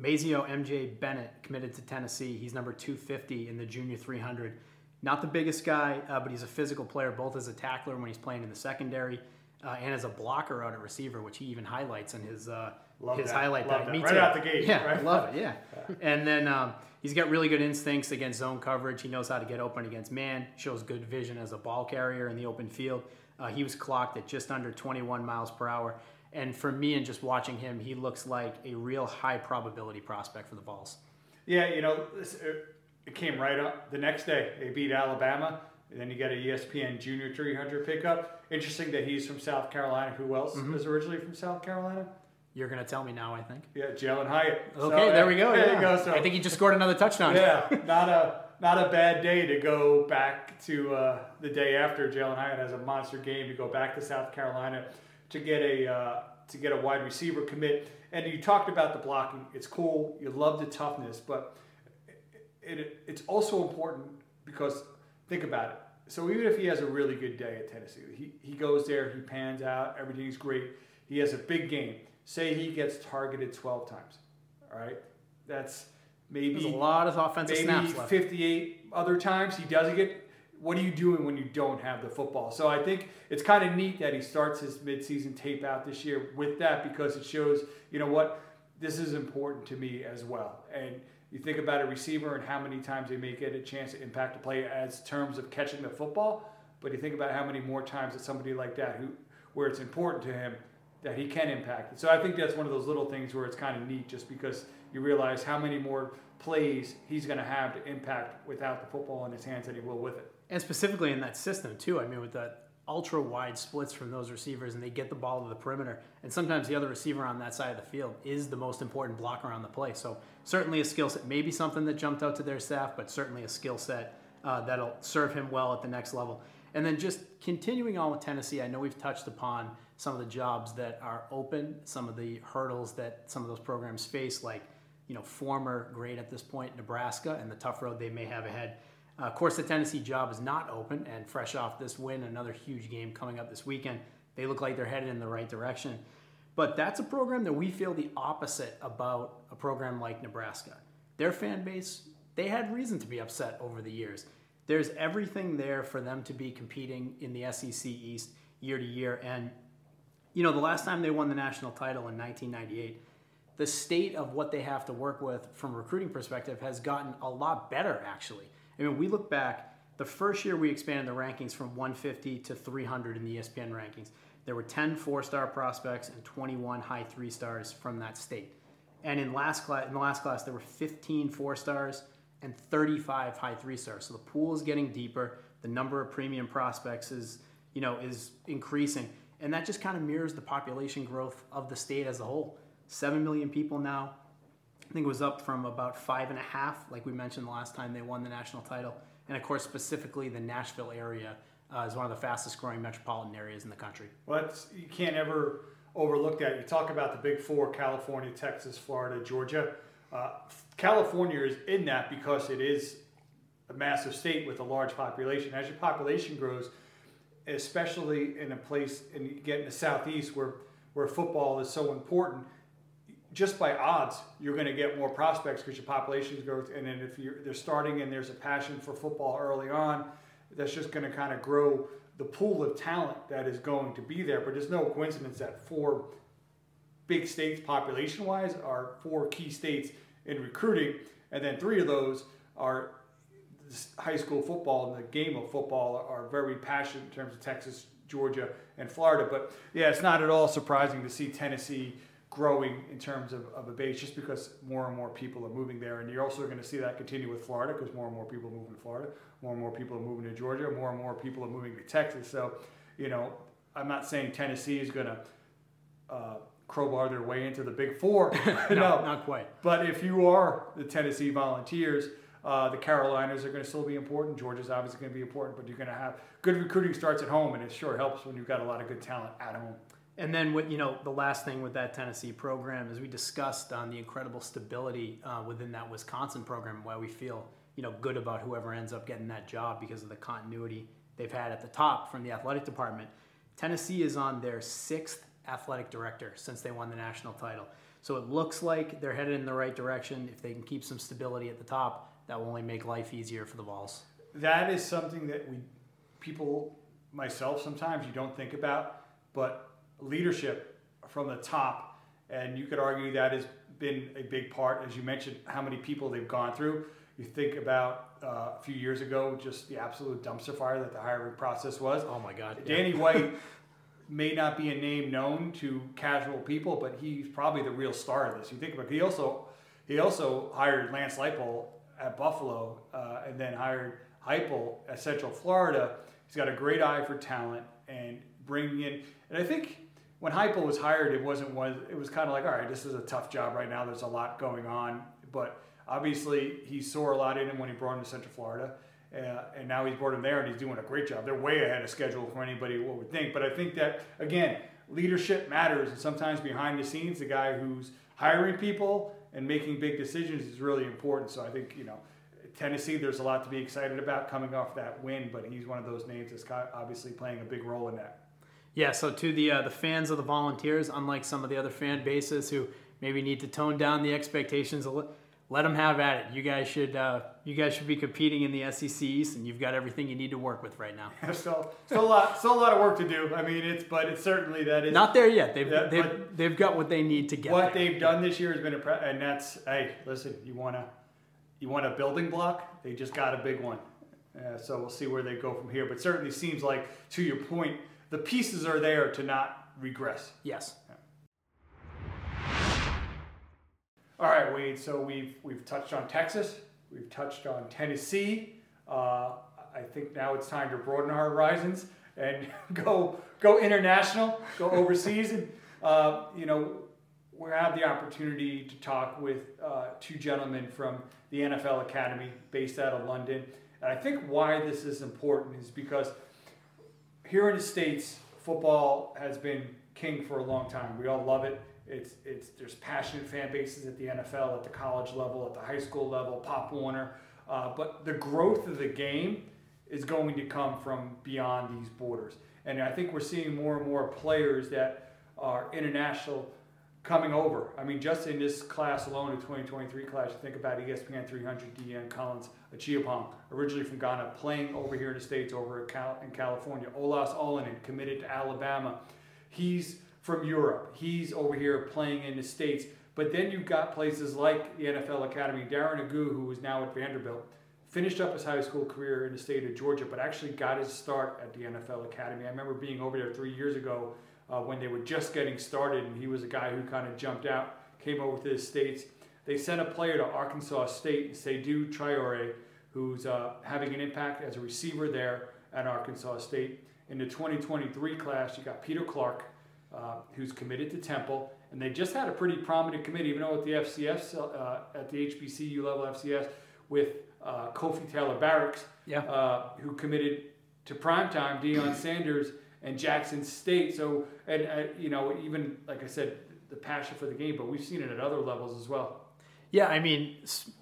Mazeo MJ Bennett committed to Tennessee. He's number 250 in the junior 300. Not the biggest guy, uh, but he's a physical player, both as a tackler when he's playing in the secondary uh, and as a blocker out at receiver, which he even highlights in his uh, his that. highlight love that. Me right too. out the gate. Yeah, right? love it. Yeah. yeah. and then um, he's got really good instincts against zone coverage. He knows how to get open against man. Shows good vision as a ball carrier in the open field. Uh, he was clocked at just under 21 miles per hour. And for me, and just watching him, he looks like a real high probability prospect for the Vols. Yeah, you know, it came right up the next day. They beat Alabama. And then you got a ESPN Junior 300 pickup. Interesting that he's from South Carolina. Who else mm-hmm. was originally from South Carolina? You're going to tell me now, I think. Yeah, Jalin Hyatt. Okay, so, there we go. There yeah. you go. So, I think he just scored another touchdown. Yeah, not a not a bad day to go back to uh, the day after Jalin Hyatt has a monster game to go back to South Carolina to get a uh, to get a wide receiver commit. And you talked about the blocking. It's cool. You love the toughness, but it, it, it's also important because think about it so even if he has a really good day at Tennessee, he, he goes there, he pans out, everything's great. He has a big game. Say he gets targeted 12 times. All right. That's maybe There's a lot of offensive maybe snaps left. 58 other times he doesn't get. What are you doing when you don't have the football? So I think it's kind of neat that he starts his midseason tape out this year with that because it shows, you know what, this is important to me as well. And you think about a receiver and how many times they may get a chance to impact a play as terms of catching the football, but you think about how many more times that somebody like that who where it's important to him that he can impact. So I think that's one of those little things where it's kind of neat just because you realize how many more plays he's going to have to impact without the football in his hands than he will with it. And specifically in that system too. I mean with that ultra wide splits from those receivers and they get the ball to the perimeter. And sometimes the other receiver on that side of the field is the most important blocker on the play. So certainly a skill set, maybe something that jumped out to their staff, but certainly a skill set uh, that'll serve him well at the next level. And then just continuing on with Tennessee, I know we've touched upon some of the jobs that are open, some of the hurdles that some of those programs face, like you know former great at this point Nebraska and the tough road they may have ahead. Uh, of course, the Tennessee job is not open, and fresh off this win, another huge game coming up this weekend, they look like they're headed in the right direction. But that's a program that we feel the opposite about a program like Nebraska. their fan base, they had reason to be upset over the years. There's everything there for them to be competing in the SEC East year to year. And, you know, the last time they won the national title in 1998, the state of what they have to work with from recruiting perspective has gotten a lot better, actually. I mean, we look back, the first year we expanded the rankings from 150 to 300 in the ESPN rankings, there were 10 four star prospects and 21 high three stars from that state. And in last class, in the last class, there were 15 four stars and 35 high three stars. So the pool is getting deeper. The number of premium prospects is, you know, is increasing, and that just kind of mirrors the population growth of the state as a whole. Seven million people now. I think it was up from about five and a half, like we mentioned the last time they won the national title. And of course, specifically the Nashville area uh, is one of the fastest growing metropolitan areas in the country. Well, you can't ever overlook that. You talk about the big four California, Texas, Florida, Georgia. Uh, California is in that because it is a massive state with a large population. As your population grows, especially in a place and you get in the southeast where where football is so important, just by odds, you're going to get more prospects because your population grows. And then if you're they're starting and there's a passion for football early on, that's just going to kind of grow the pool of talent that is going to be there. But there's no coincidence that four big states population wise are four key states in recruiting, and then three of those are high school football and the game of football are very passionate in terms of Texas, Georgia, and Florida. But yeah, it's not at all surprising to see Tennessee growing in terms of, of a base just because more and more people are moving there. And you're also going to see that continue with Florida because more and more people are moving to Florida, more and more people are moving to Georgia, more and more people are moving to Texas. So, you know, I'm not saying Tennessee is going to uh, crowbar their way into the Big Four. no, no, not quite. But if you are the Tennessee Volunteers, uh, the Carolinas are going to still be important. Georgia's obviously going to be important, but you're going to have good recruiting starts at home, and it sure helps when you've got a lot of good talent at home. And then, what you know, the last thing with that Tennessee program is we discussed on the incredible stability uh, within that Wisconsin program. Why we feel you know good about whoever ends up getting that job because of the continuity they've had at the top from the athletic department. Tennessee is on their sixth athletic director since they won the national title. So it looks like they're headed in the right direction. If they can keep some stability at the top, that will only make life easier for the Vols. That is something that we people, myself, sometimes you don't think about, but leadership from the top, and you could argue that has been a big part, as you mentioned, how many people they've gone through. You think about uh, a few years ago, just the absolute dumpster fire that the hiring process was. Oh my God! Danny yeah. White may not be a name known to casual people, but he's probably the real star of this. You think about it, he also he also hired Lance Leipold at Buffalo, uh, and then hired Heupel at Central Florida. He's got a great eye for talent and bringing in. And I think when Heupel was hired, it wasn't one. It was kind of like, all right, this is a tough job right now. There's a lot going on, but obviously he saw a lot in him when he brought him to Central Florida. Uh, and now he's brought him there and he's doing a great job. They're way ahead of schedule for anybody would think. But I think that, again, leadership matters. And sometimes behind the scenes, the guy who's hiring people and making big decisions is really important. So I think, you know, Tennessee, there's a lot to be excited about coming off that win, but he's one of those names that's obviously playing a big role in that. Yeah, so to the uh, the fans of the Volunteers, unlike some of the other fan bases who maybe need to tone down the expectations let them have at it. You guys should uh, you guys should be competing in the SEC East, and you've got everything you need to work with right now. still, still a lot, still a lot of work to do. I mean, it's but it's certainly that is not there yet. They've that, they've, they've got what they need to get. What there. they've done this year has been a pre- and that's hey, listen, you want to you want a building block? They just got a big one. Uh, so we'll see where they go from here. But certainly seems like to your point, the pieces are there to not regress. Yes. All right, Wade. So we've we've touched on Texas. We've touched on Tennessee. Uh, I think now it's time to broaden our horizons and go go international, go overseas, and uh, you know we have the opportunity to talk with uh, two gentlemen from the NFL Academy, based out of London. And I think why this is important is because here in the states, football has been king for a long time. We all love it. It's it's there's passionate fan bases at the NFL, at the college level, at the high school level, Pop Warner. Uh, but the growth of the game is going to come from beyond these borders, and I think we're seeing more and more players that are international coming over. I mean, just in this class alone, the 2023 class, you think about ESPN 300, Deon Collins, Achiapong, originally from Ghana, playing over here in the States, over in California. Olaus Alinen, committed to Alabama. He's from Europe. He's over here playing in the States. But then you've got places like the NFL Academy. Darren Agu, who is now at Vanderbilt, finished up his high school career in the state of Georgia, but actually got his start at the NFL Academy. I remember being over there three years ago uh, when they were just getting started, and he was a guy who kind of jumped out, came over to the States. They sent a player to Arkansas State, Seydou Traore, who's uh, having an impact as a receiver there at Arkansas State. In the 2023 class, you got Peter Clark, uh, who's committed to Temple, and they just had a pretty prominent committee, even though at the FCS, uh, at the HBCU level FCS, with uh, Kofi Taylor Barracks, yeah. Uh, who committed to primetime, Deion Sanders and Jackson State. So, and uh, you know, even like I said, the passion for the game, but we've seen it at other levels as well. Yeah, I mean,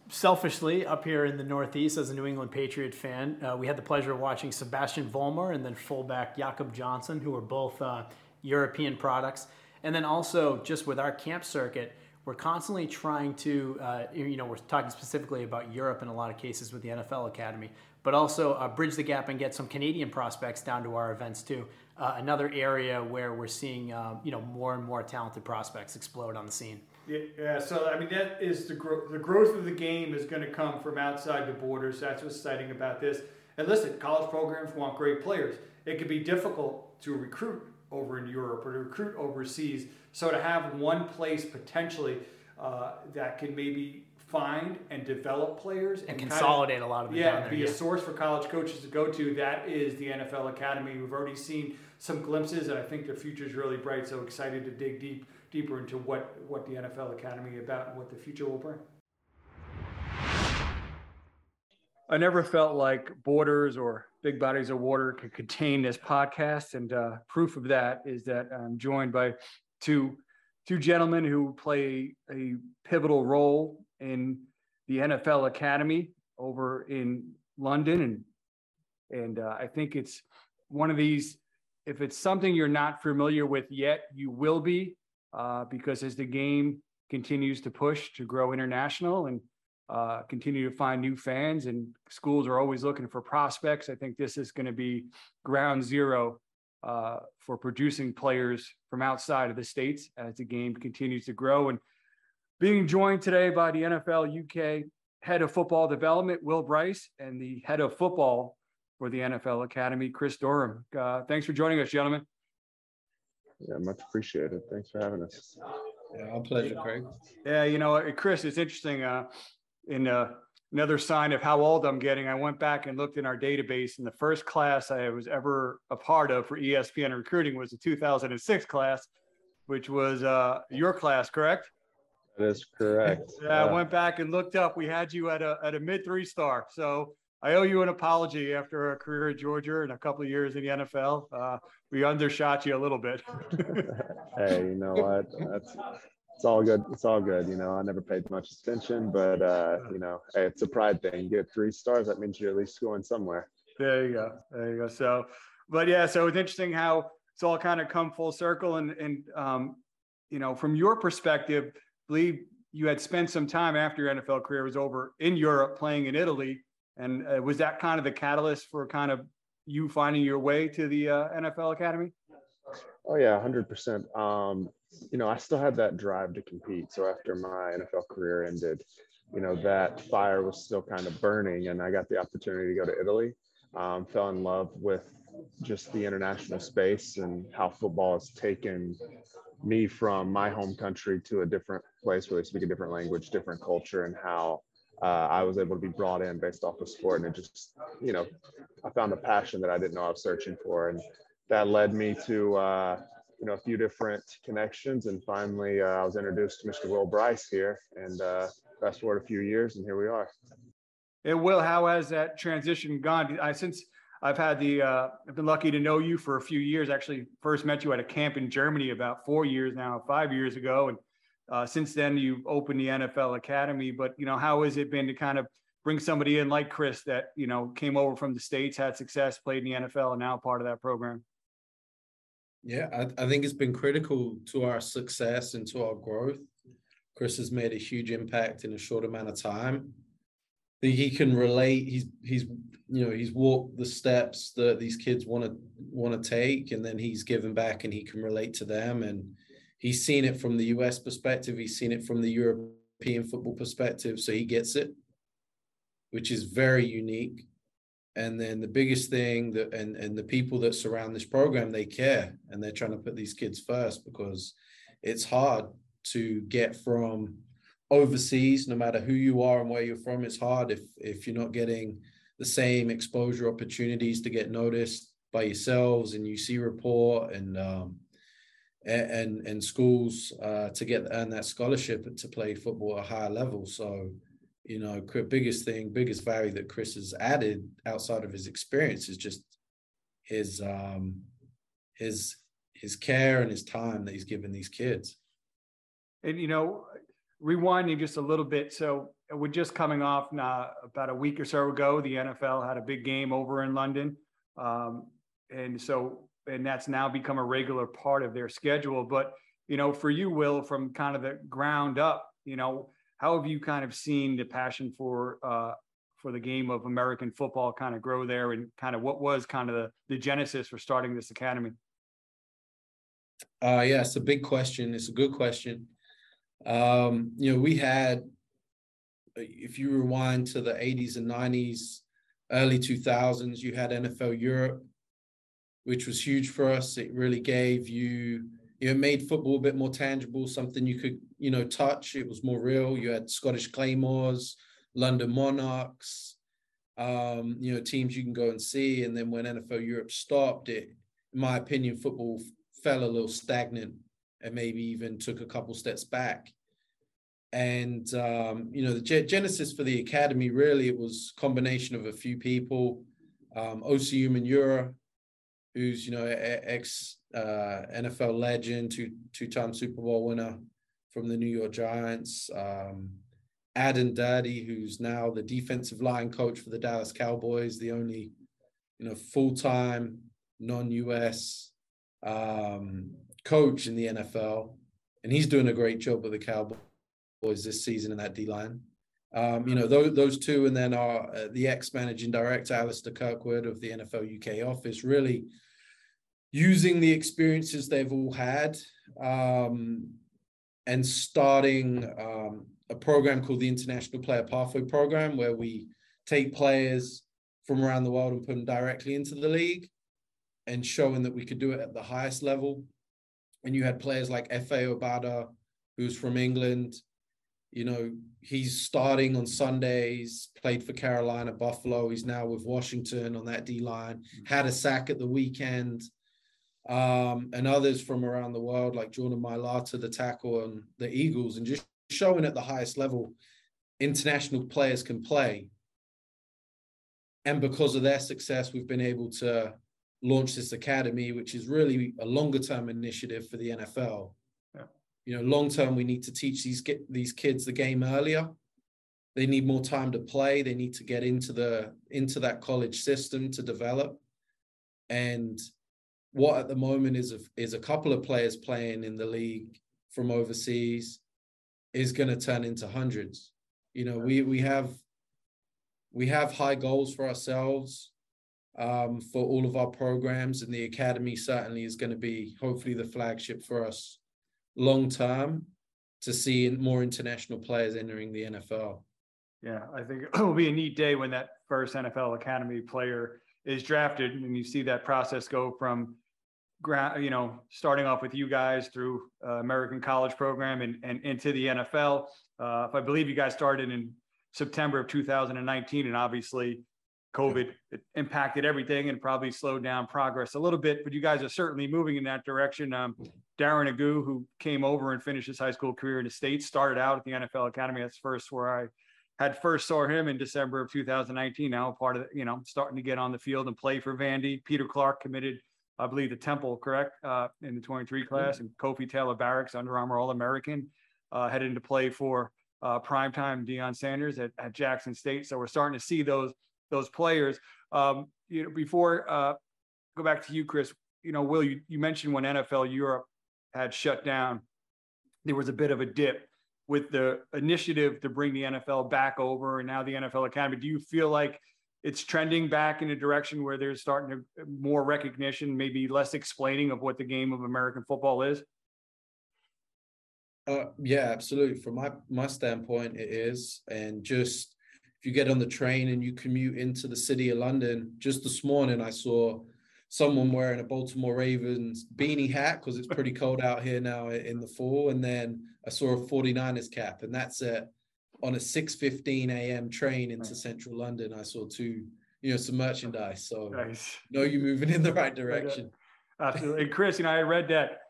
selfishly, up here in the Northeast, as a New England Patriot fan, uh, we had the pleasure of watching Sebastian Vollmer and then fullback Jakob Johnson, who are both uh, European products. And then also, just with our camp circuit, we're constantly trying to, uh, you know, we're talking specifically about Europe in a lot of cases with the NFL Academy, but also uh, bridge the gap and get some Canadian prospects down to our events too uh, another area where we're seeing uh, you know more and more talented prospects explode on the scene. Yeah, yeah. So I mean, that is the. The growth of the game is going to come from outside the borders. That's what's exciting about this. And listen, college programs want great players. It can be difficult to recruit over in Europe or to recruit overseas. So to have one place potentially uh, that can maybe find and develop players and, and consolidate kind of, a lot of them. Yeah, be yeah. a source for college coaches to go to. That is the NFL Academy. We've already seen some glimpses, and I think the future is really bright. So excited to dig deep deeper into what what the NFL Academy about and what the future will bring. I never felt like borders or big bodies of water could contain this podcast, and uh, proof of that is that I'm joined by two two gentlemen who play a pivotal role in the NFL Academy over in London, and and uh, I think it's one of these. If it's something you're not familiar with yet, you will be, uh, because as the game continues to push to grow international and uh, continue to find new fans, and schools are always looking for prospects. I think this is going to be ground zero uh, for producing players from outside of the states as the game continues to grow. And being joined today by the NFL UK head of football development, Will Bryce, and the head of football for the NFL Academy, Kris Durham. Uh, thanks for joining us, gentlemen. Yeah, much appreciated. Thanks for having us. Yeah, our pleasure, Craig. Yeah, you know, Kris, it's interesting. Uh, in uh, another sign of how old I'm getting, I went back and looked in our database, and the first class I was ever a part of for ESPN recruiting was the 2006 class, which was uh, your class, correct? That is correct. yeah, I went back and looked up. We had you at a at a mid three star. So I owe you an apology after a career at Georgia and a couple of years in the NFL. Uh, we undershot you a little bit. hey, you know what? That's it's all good. It's all good. You know, I never paid much attention, but uh, you know, hey, it's a pride thing. You get three stars, that means you're at least going somewhere. There you go. There you go. So, but yeah, so it's interesting how it's all kind of come full circle, and and um, you know, from your perspective, believe you had spent some time after your NFL career was over in Europe playing in Italy. And uh, was that kind of the catalyst for kind of you finding your way to the uh, NFL Academy? Oh yeah, hundred percent. You know, I still had that drive to compete. So after my NFL career ended, you know, that fire was still kind of burning, and I got the opportunity to go to Italy. Um, fell in love with just the international space and how football has taken me from my home country to a different place where they speak a different language, different culture, and how uh, I was able to be brought in based off of sport. And it just, you know, I found a passion that I didn't know I was searching for. And that led me to, uh, you know, a few different connections. And finally, uh, I was introduced to Mr. Will Bryce here. And uh, fast forward a few years, and here we are. And Will, how has that transition gone? I since I've had the uh, I've been lucky to know you for a few years. Actually, first met you at a camp in Germany about four years now, five years ago, and uh, since then you've opened the NFL Academy. But you know, how has it been to kind of bring somebody in like Kris that you know came over from the states, had success, played in the NFL, and now part of that program? Yeah, I, I think it's been critical to our success and to our growth. Kris has made a huge impact in a short amount of time. He can relate. He's he's you know he's walked the steps that these kids want to want to take, and then he's given back, and he can relate to them. And he's seen it from the U.S. perspective. He's seen it from the European football perspective, so he gets it, which is very unique and then the biggest thing that and and the people that surround this program they care and they're trying to put these kids first because it's hard to get from overseas no matter who you are and where you're from it's hard if if you're not getting the same exposure opportunities to get noticed by yourselves and UC report and um, and and schools uh, to get earn that scholarship to play football at a higher level. So you know, biggest thing, biggest value that Kris has added outside of his experience is just his um his his care and his time that he's given these kids. And you know, rewinding just a little bit, so we're just coming off now about a week or so ago. The NFL had a big game over in London, um, and so and that's now become a regular part of their schedule. But you know, for you, Will, from kind of the ground up, you know, how have you kind of seen the passion for uh, for the game of American football kind of grow there, and kind of what was kind of the, the genesis for starting this academy? Uh, yeah, it's a big question. It's a good question. Um, you know, we had, if you rewind to the 80s and 90s, early 2000s, you had NFL Europe, which was huge for us. It really gave you you know, made football a bit more tangible, something you could, you know, touch. It was more real. You had Scottish Claymores, London Monarchs, um, you know, teams you can go and see. And then when NFL Europe stopped, it, in my opinion, football fell a little stagnant and maybe even took a couple steps back. And um, you know, the genesis for the academy really it was combination of a few people. Um, Osi Umenyiora, who's you know ex uh, NFL legend, two two time Super Bowl winner from the New York Giants. Um, Aden Durde, who's now the defensive line coach for the Dallas Cowboys, the only you know full time non US um, coach in the NFL, and he's doing a great job with the Cowboys this season in that D line. Um, you know those those two, and then our uh, the ex managing director Alistair Kirkwood of the NFL UK office really using the experiences they've all had um, and starting um, a program called the International Player Pathway Program, where we take players from around the world and put them directly into the league and showing that we could do it at the highest level. And you had players like Efe Obada, who's from England. You know, he's starting on Sundays, played for Carolina, Buffalo. He's now with Washington on that D line, had a sack at the weekend um, and others from around the world, like Jordan Mailata, the tackle, and the Eagles, and just showing at the highest level international players can play. And because of their success, we've been able to launch this academy, which is really a longer term initiative for the NFL. Yeah. You know, long term, we need to teach these get these kids the game earlier. They need more time to play. They need to get into the into that college system to develop. And what at the moment is a, is a couple of players playing in the league from overseas is going to turn into hundreds. You know, we we have we have high goals for ourselves um, for all of our programs, and the academy certainly is going to be hopefully the flagship for us long term to see more international players entering the NFL. Yeah, I think it will be a neat day when that first NFL academy player is drafted, and you see that process go from you know, starting off with you guys through uh, American College Program and, and into the NFL. Uh, if I believe you guys started in September of 2019, and obviously COVID impacted everything and probably slowed down progress a little bit, but you guys are certainly moving in that direction. Um, Darren Agu, who came over and finished his high school career in the States, started out at the NFL Academy. That's first where I had first saw him in December of 2019. Now part of, you know, starting to get on the field and play for Vandy. Peter Clark committed I believe the Temple, correct, uh, in the 23 mm-hmm. class, and Kofi Taylor Barracks, Under Armour All American, uh, headed into play for uh, primetime Deion Sanders at, at Jackson State. So we're starting to see those those players. Um, you know, before uh, go back to you, Kris. you know, Will, you, you mentioned when NFL Europe had shut down, there was a bit of a dip with the initiative to bring the NFL back over and now the NFL Academy. Do you feel like it's trending back in a direction where there's starting to more recognition, maybe less explaining of what the game of American football is? Uh, yeah, absolutely. From my my standpoint, it is, and just if you get on the train and you commute into the city of London, just this morning I saw someone wearing a Baltimore Ravens beanie hat because it's pretty cold out here now in the fall, and then I saw a 49ers cap, and that's it on a 6:15 a.m. train into right. central London, I saw two, you know, some merchandise. So nice. know you're moving in the right direction. Absolutely. And Kris, you know, I read that,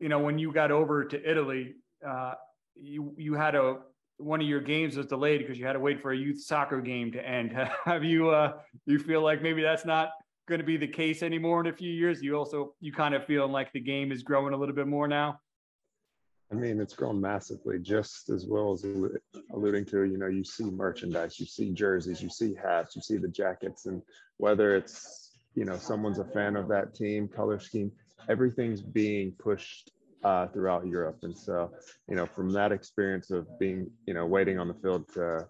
you know, when you got over to Italy, uh, you you had a one of your games was delayed because you had to wait for a youth soccer game to end. Have you uh you feel like maybe that's not going to be the case anymore in a few years? You also you kind of feel like the game is growing a little bit more now. I mean, it's grown massively, just as well as alluding to, you know, you see merchandise, you see jerseys, you see hats, you see the jackets, and whether it's, you know, someone's a fan of that team, color scheme, everything's being pushed uh, throughout Europe. And so, you know, from that experience of being, you know, waiting on the field to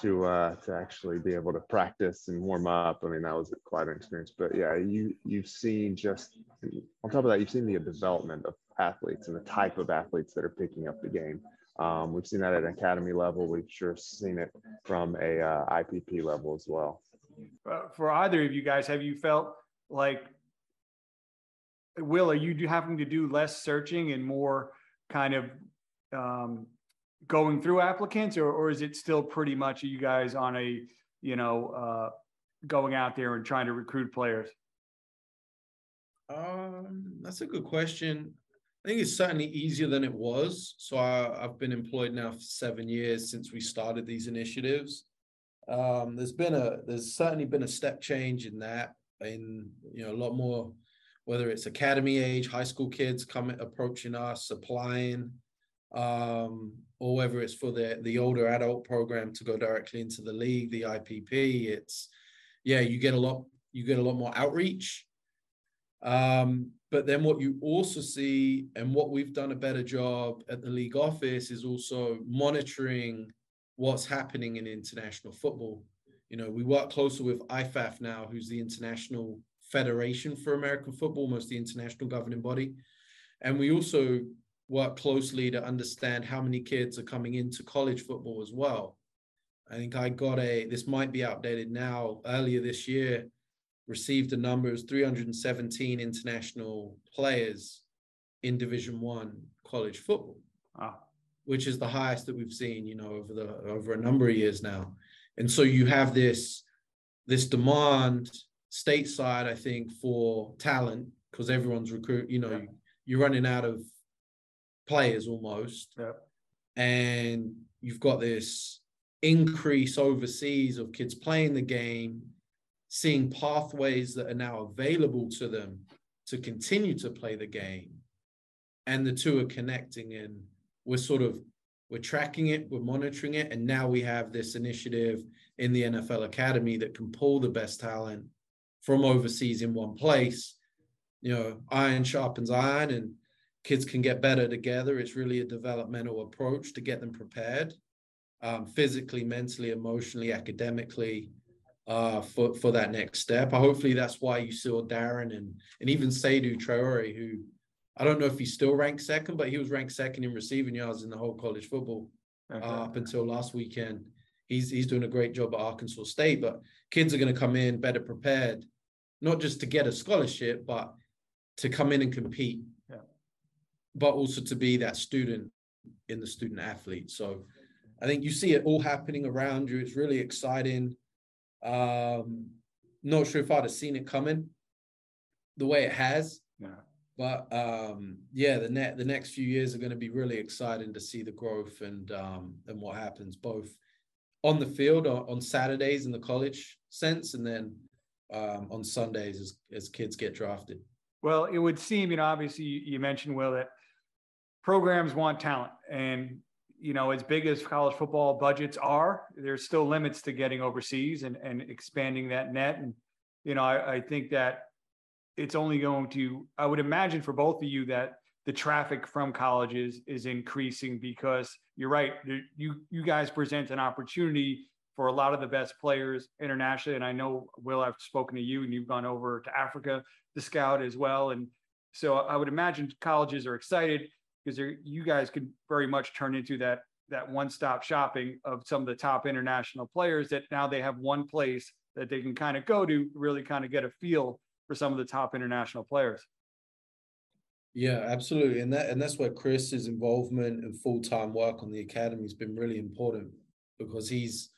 to uh, to actually be able to practice and warm up. I mean, that was quite an experience. But yeah, you you've seen just on top of that, you've seen the development of athletes and the type of athletes that are picking up the game. Um, we've seen that at an academy level. We've sure seen it from a uh, IPP level as well. Uh, for either of you guys, have you felt like Will, are you having to do less searching and more kind of um, going through applicants, or, or is it still pretty much you guys on a you know uh, going out there and trying to recruit players? Um, that's a good question. I think it's certainly easier than it was. So I, have been employed now for seven years since we started these initiatives. Um, there's been a there's certainly been a step change in that, in you know a lot more, whether it's academy age, high school kids coming approaching us, applying, um, or whether it's for the the older adult program to go directly into the league, the IPP. It's yeah, you get a lot you get a lot more outreach. Um, but then what you also see, and what we've done a better job at the league office, is also monitoring what's happening in international football. You know, we work closer with IFAF now, who's the International Federation for American Football, most the international governing body. And we also work closely to understand how many kids are coming into college football as well. I think I got a, this might be outdated now, earlier this year, received the numbers 317 international players in division one college football wow. which is the highest that we've seen you know over the over a number of years now and so you have this this demand stateside i think for talent because everyone's recruit you know yeah. you're running out of players almost yeah. and you've got this increase overseas of kids playing the game seeing pathways that are now available to them to continue to play the game. And the two are connecting and we're sort of we're tracking it we're monitoring it. And now we have this initiative in the NFL academy that can pull the best talent from overseas in one place. You know iron sharpens iron and kids can get better together. It's really a developmental approach to get them prepared um, physically mentally emotionally academically uh, for for that next step. Hopefully, that's why you saw Darren and and even Seydou Traore, who I don't know if he's still ranked second, but he was ranked second in receiving yards in the whole college football okay. uh, up until last weekend. He's he's doing a great job at Arkansas State, but kids are going to come in better prepared, not just to get a scholarship, but to come in and compete, yeah. but also to be that student in the student athlete. So I think you see it all happening around you. It's really exciting. Um, not sure if I'd have seen it coming the way it has. Yeah. But um, yeah, the net the next few years are going to be really exciting to see the growth and um, and what happens both on the field on, on Saturdays in the college sense, and then um, on Sundays as as kids get drafted. Well, it would seem, you know, obviously you mentioned Will that programs want talent, and you know, as big as college football budgets are, there's still limits to getting overseas and, and expanding that net. And, you know, I, I think that it's only going to, I would imagine for both of you that the traffic from colleges is increasing because you're right. You, you guys present an opportunity for a lot of the best players internationally. And I know, Will, I've spoken to you and you've gone over to Africa to scout as well. And so I would imagine colleges are excited because you guys could very much turn into that that one-stop shopping of some of the top international players that now they have one place that they can kind of go to really kind of get a feel for some of the top international players. Yeah, absolutely. And that and that's where Kris's involvement and full-time work on the academy has been really important because he's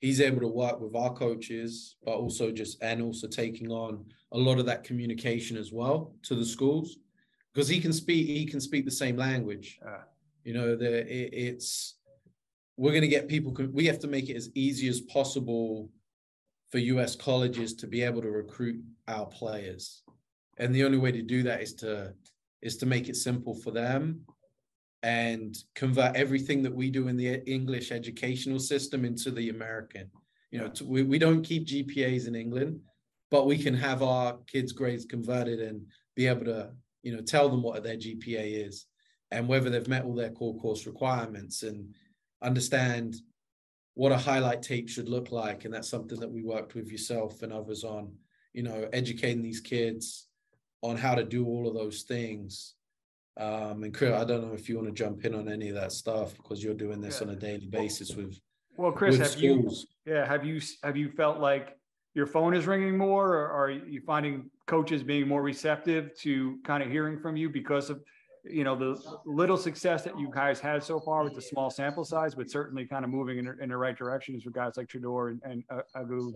he's able to work with our coaches, but also just and also taking on a lot of that communication as well to the schools because he can speak he can speak the same language. You know, the it, it's we're going to get people. We have to make it as easy as possible for U.S. colleges to be able to recruit our players, and the only way to do that is to is to make it simple for them and convert everything that we do in the English educational system into the American. You know, to, we, we don't keep GPAs in England, but we can have our kids' grades converted and be able to, you know, tell them what their GPA is and whether they've met all their core course requirements and understand what a highlight tape should look like. And that's something that we worked with yourself and others on, you know, educating these kids on how to do all of those things. Um, and Kris, I don't know if you want to jump in on any of that stuff because you're doing this yeah. on a daily basis with. Well, Kris, with have schools. you? Yeah, have you have you felt like your phone is ringing more, or are you finding coaches being more receptive to kind of hearing from you because of you know the little success that you guys had so far with the small sample size, but certainly kind of moving in, in the right directions with guys like Traore and, and uh, Agu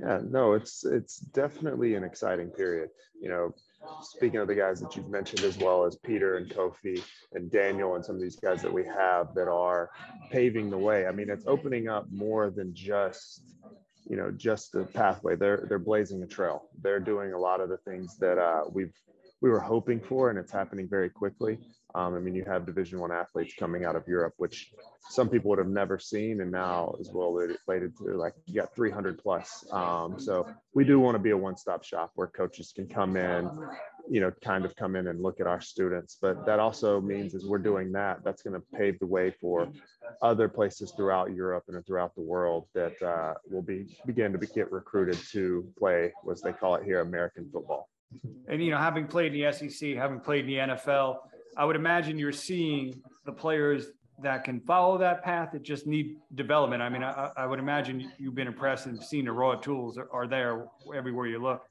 yeah, no, it's it's definitely an exciting period. You know, speaking of the guys that you've mentioned as well as Peter and Kofi and Daniel and some of these guys that we have that are paving the way. I mean, it's opening up more than just you know just the pathway. They're they're blazing a trail. They're doing a lot of the things that uh, we've we were hoping for, and it's happening very quickly. Um, I mean, you have Division One athletes coming out of Europe, which some people would have never seen, and now as well related to like you got 300 plus. Um, so we do want to be a one-stop shop where coaches can come in, you know, kind of come in and look at our students. But that also means as we're doing that, that's going to pave the way for other places throughout Europe and throughout the world that uh, will be begin to be, get recruited to play, as they call it here, American football. And you know, having played in the SEC, having played in the NFL, I would imagine you're seeing the players that can follow that path that just need development. I mean, I, I would imagine you've been impressed and seen the raw tools are, are there everywhere you look.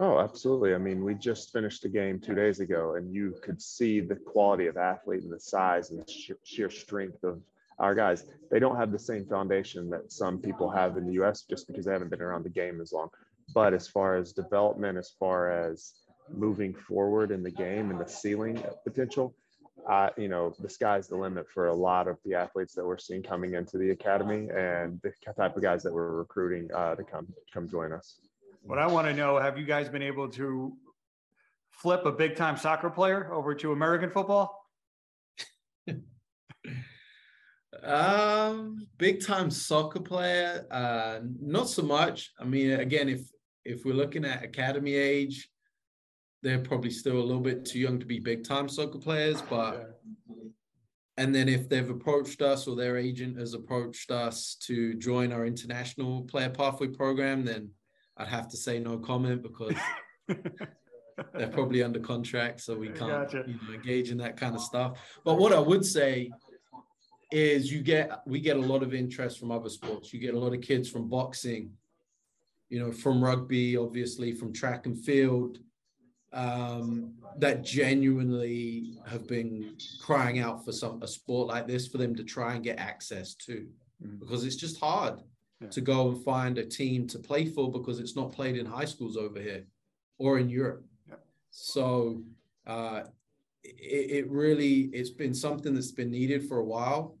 Oh, absolutely. I mean, we just finished a game two days ago, and you could see the quality of athlete and the size and the sheer strength of our guys. They don't have the same foundation that some people have in the U.S. just because they haven't been around the game as long. But as far as development, as far as moving forward in the game and the ceiling potential, uh, you know, the sky's the limit for a lot of the athletes that we're seeing coming into the academy and the type of guys that we're recruiting uh, to come come join us. What I want to know: Have you guys been able to flip a big time soccer player over to American football? um, big time soccer player, uh, not so much. I mean, again, if if we're looking at academy age, they're probably still a little bit too young to be big time soccer players. But and then if they've approached us or their agent has approached us to join our international player pathway program, then I'd have to say no comment because they're probably under contract, so we can't gotcha. you know, engage in that kind of stuff. But what I would say is you get we get a lot of interest from other sports. You get a lot of kids from boxing, you know, from rugby, obviously, from track and field, um, that genuinely have been crying out for some a sport like this for them to try and get access to, mm-hmm. because it's just hard yeah. to go and find a team to play for because it's not played in high schools over here or in Europe. Yeah. So uh, it, it, really it's been something that's been needed for a while,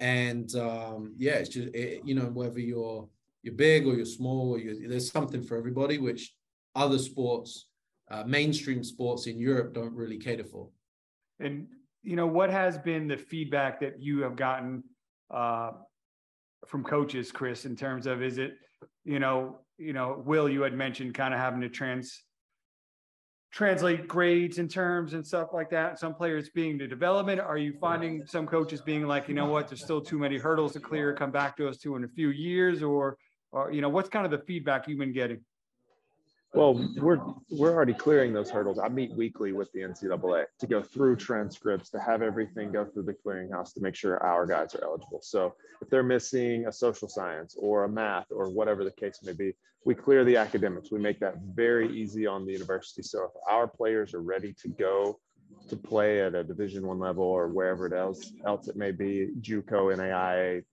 and um, yeah, it's just it, you know whether you're you're big or you're small or you're, there's something for everybody, which other sports, uh, mainstream sports in Europe don't really cater for. And you know what has been the feedback that you have gotten uh, from coaches, Kris, in terms of is it you know, you know, Will, you had mentioned kind of having to trans translate grades and terms and stuff like that. Some players being the development. Are you finding some coaches being like, you know what, there's still too many hurdles to clear, come back to us to in a few years, or or you know, what's kind of the feedback you've been getting? Well, we're we're already clearing those hurdles. I meet weekly with the NCAA to go through transcripts, to have everything go through the clearinghouse to make sure our guys are eligible. So if they're missing a social science or a math or whatever the case may be, we clear the academics. We make that very easy on the university. So if our players are ready to go to play at a Division One level or wherever it else else it may be, JUCO, NAIA,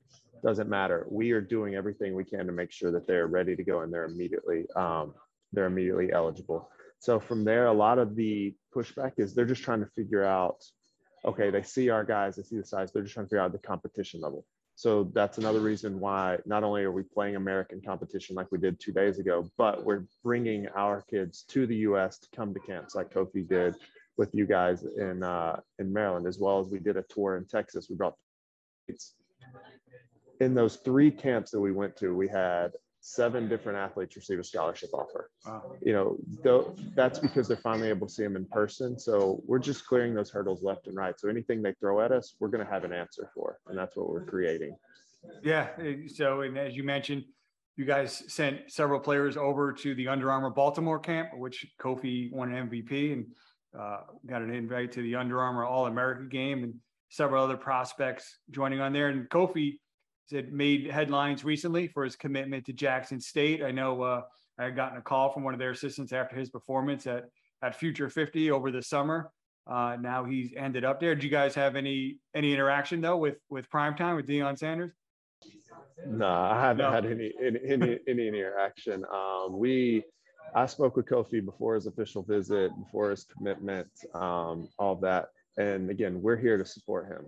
doesn't matter. We are doing everything we can to make sure that they're ready to go and they're immediately um, they're immediately eligible. So from there, a lot of the pushback is they're just trying to figure out, okay, they see our guys, they see the size, they're just trying to figure out the competition level. So that's another reason why not only are we playing American competition like we did two days ago, but we're bringing our kids to the U.S. to come to camps like Kofi did with you guys in uh, in Maryland, as well as we did a tour in Texas. We brought in those three camps that we went to, we had seven different athletes receive a scholarship offer. Wow. You know, though that's because they're finally able to see them in person. So we're just clearing those hurdles left and right. So anything they throw at us, we're going to have an answer for, and that's what we're creating. Yeah. So, and as you mentioned, you guys sent several players over to the Under Armour Baltimore camp, which Kofi won an MVP and uh, got an invite to the Under Armour All America game, and several other prospects joining on there. And Kofi had made headlines recently for his commitment to Jackson State. I know uh, I had gotten a call from one of their assistants after his performance at at Future 50 over the summer. Uh, now he's ended up there. Did you guys have any any interaction though with with primetime with Deion Sanders? No, I haven't no. had any any any, any interaction. Um, we I spoke with Kofi before his official visit, before his commitment, um, all that. And again, we're here to support him.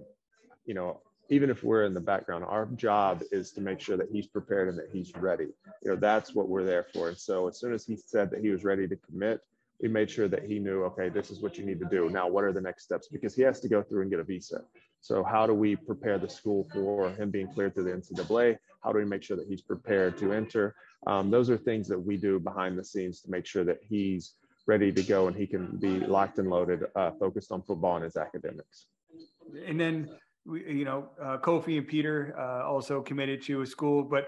You know, even if we're in the background, our job is to make sure that he's prepared and that he's ready. You know, that's what we're there for. And so as soon as he said that he was ready to commit, we made sure that he knew, okay, this is what you need to do. Now, what are the next steps? Because he has to go through and get a visa. So how do we prepare the school for him being cleared through the NCAA? How do we make sure that he's prepared to enter? Um, those are things that we do behind the scenes to make sure that he's ready to go and he can be locked and loaded, uh, focused on football and his academics. And then we, you know, uh, Kofi and Peter uh, also committed to a school, but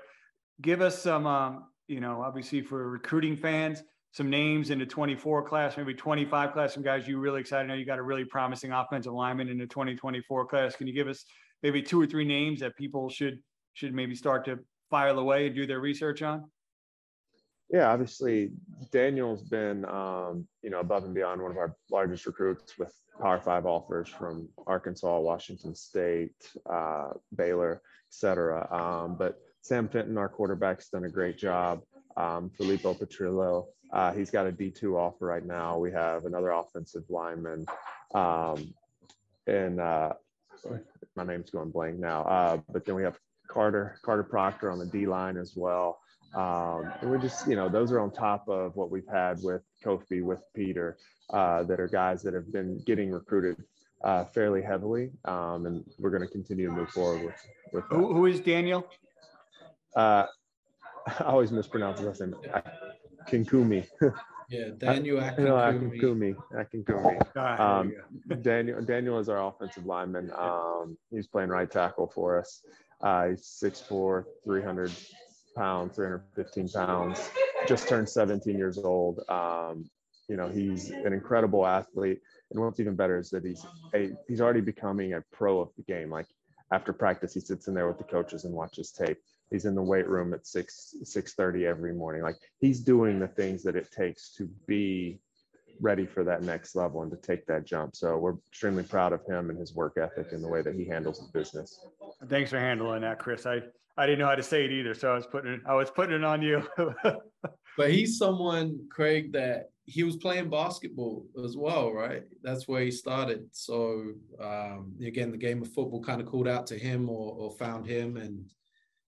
give us some, um, you know, obviously for recruiting fans, some names in the 24 class, maybe 25 class, some guys you really excited. I know you got a really promising offensive lineman in the 2024 class. Can you give us maybe two or three names that people should should maybe start to file away and do their research on? Yeah, obviously Daniel's been, um, you know, above and beyond one of our largest recruits with Power Five offers from Arkansas, Washington State, uh, Baylor, etc. Um, but Sam Fenton, our quarterback's done a great job. Um, Filippo Petrillo, uh, he's got a D2 offer right now. We have another offensive lineman. Um, and uh, my name's going blank now. Uh, but then we have Carter, Carter Proctor on the D line as well. Um, and we're just, you know, those are on top of what we've had with Kofi, with Peter, uh, that are guys that have been getting recruited uh, fairly heavily. Um, and we're going to continue to move forward with. with who, who is Daniel? Uh, I always mispronounce his last name. Kinkumi. Yeah, Daniel Akinkunmi. Akinkunmi. Um, Daniel Daniel is our offensive lineman. Um, he's playing right tackle for us. Uh, he's 6'4", 300 pounds, 315 pounds, just turned 17 years old. Um, you know, he's an incredible athlete. And what's even better is that he's a, he's already becoming a pro of the game. Like after practice, he sits in there with the coaches and watches tape. He's in the weight room at six six thirty every morning. Like he's doing the things that it takes to be ready for that next level and to take that jump. So we're extremely proud of him and his work ethic and the way that he handles the business. Thanks for handling that, Kris. I I didn't know how to say it either, so I was putting it, I was putting it on you. but he's someone, Craig, that he was playing basketball as well, right? That's where he started. So um, again, the game of football kind of called out to him or, or found him, and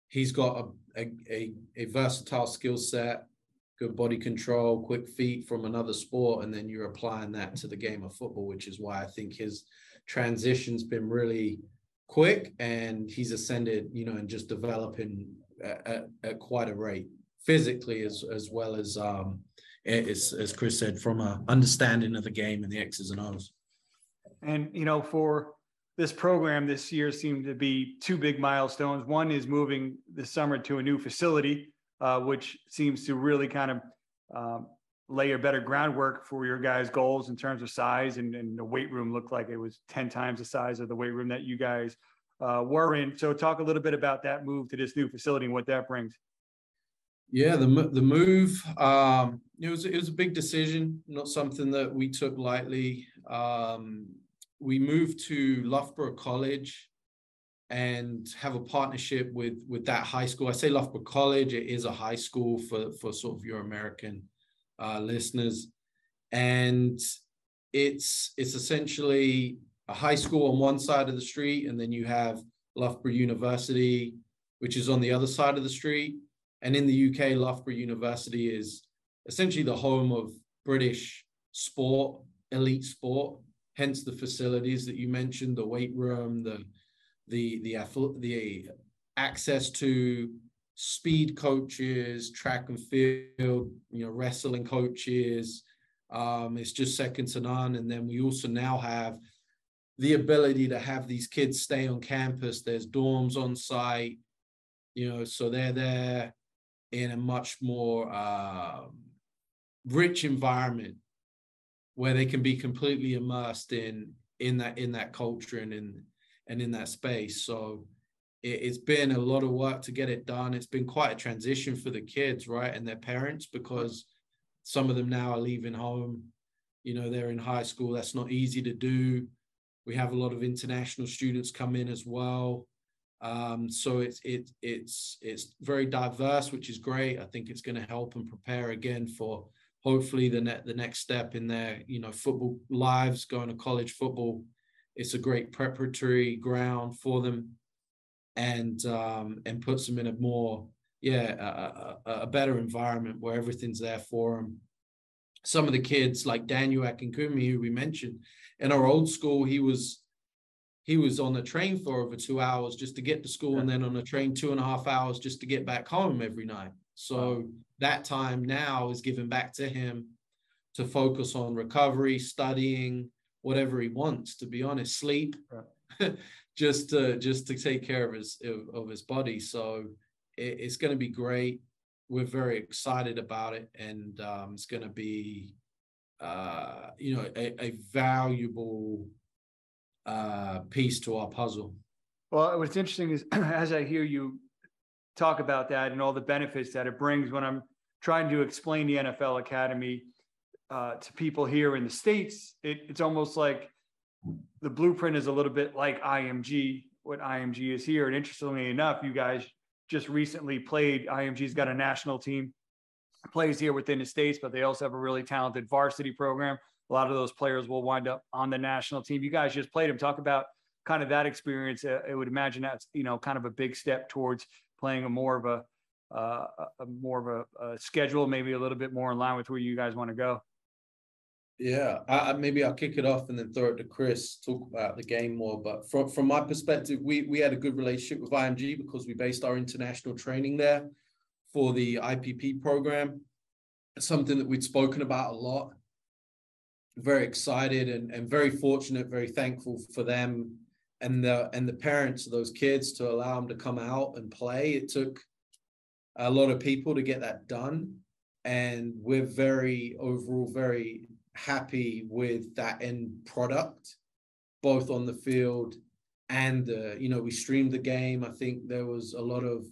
he's got a a, a, a versatile skill set, good body control, quick feet from another sport, and then you're applying that to the game of football, which is why I think his transition's been really quick and he's ascended, you know, and just developing at, at, quite a rate. physically as as well as um, as, as Kris said, from a understanding of the game and the X's and O's. And you know, for this program this year seemed to be two big milestones. One is moving this summer to a new facility, uh, which seems to really kind of um, lay a better groundwork for your guys' goals in terms of size. And, and, the weight room looked like it was 10 times the size of the weight room that you guys uh, were in. So, talk a little bit about that move to this new facility and what that brings. Yeah, the the move. Um, it was it was a big decision, not something that we took lightly. Um, we moved to Loughborough College and have a partnership with with that high school. I say Loughborough College; it is a high school for for sort of your American uh, listeners, and it's it's essentially a high school on one side of the street, and then you have Loughborough University, which is on the other side of the street and in the UK, Loughborough University is essentially the home of British sport, elite sport. Hence the facilities that you mentioned, the weight room, the the the the access to speed coaches, track and field, you know, wrestling coaches. Um, it's just second to none. And then we also now have the ability to have these kids stay on campus. There's dorms on site, you know, so they're there in a much more um, rich environment where they can be completely immersed in in that in that culture and in and in that space so it, it's been a lot of work to get it done. It's been quite a transition for the kids right and their parents because some of them now are leaving home. You know they're in high school. That's not easy to do. We have a lot of international students come in as well. Um, so it's it, it's it's very diverse, which is great. I think it's going to help and prepare again for hopefully the net the next step in their you know football lives, going to college football. It's a great preparatory ground for them, and um, and puts them in a more yeah a, a, a better environment where everything's there for them. Some of the kids like Daniel Akinkunmi, who we mentioned in our old school, he was he was on the train for over two hours just to get to school and then on the train two and a half hours just to get back home every night. So that time now is given back to him to focus on recovery, studying, whatever he wants, to be honest, sleep, right. just to just to take care of his of, his body. So it, it's going to be great. We're very excited about it, and um, it's going to be, uh, you know, a, a valuable uh, piece to our puzzle. Well, what's interesting is as I hear you talk about that and all the benefits that it brings when I'm trying to explain the NFL Academy uh, to people here in the States, it, it's almost like the blueprint is a little bit like IMG, what IMG is here. And interestingly enough, you guys just recently played, IMG's got a national team, plays here within the States, but they also have a really talented varsity program a lot of those players will wind up on the national team. You guys just played them. Talk about kind of that experience. Uh, I would imagine that's you know kind of a big step towards playing a more of a, uh, a more of a, a, schedule, maybe a little bit more in line with where you guys want to go. Yeah, I, maybe I'll kick it off and then throw it to Kris talk about the game more. But from from my perspective, we we had a good relationship with IMG because we based our international training there for the IPP program. something that we'd spoken about a lot very excited and, and very fortunate, very thankful for them and the and the parents of those kids to allow them to come out and play. It took a lot of people to get that done, and we're very overall very happy with that end product, both on the field and you know we streamed the game. I think there was a lot of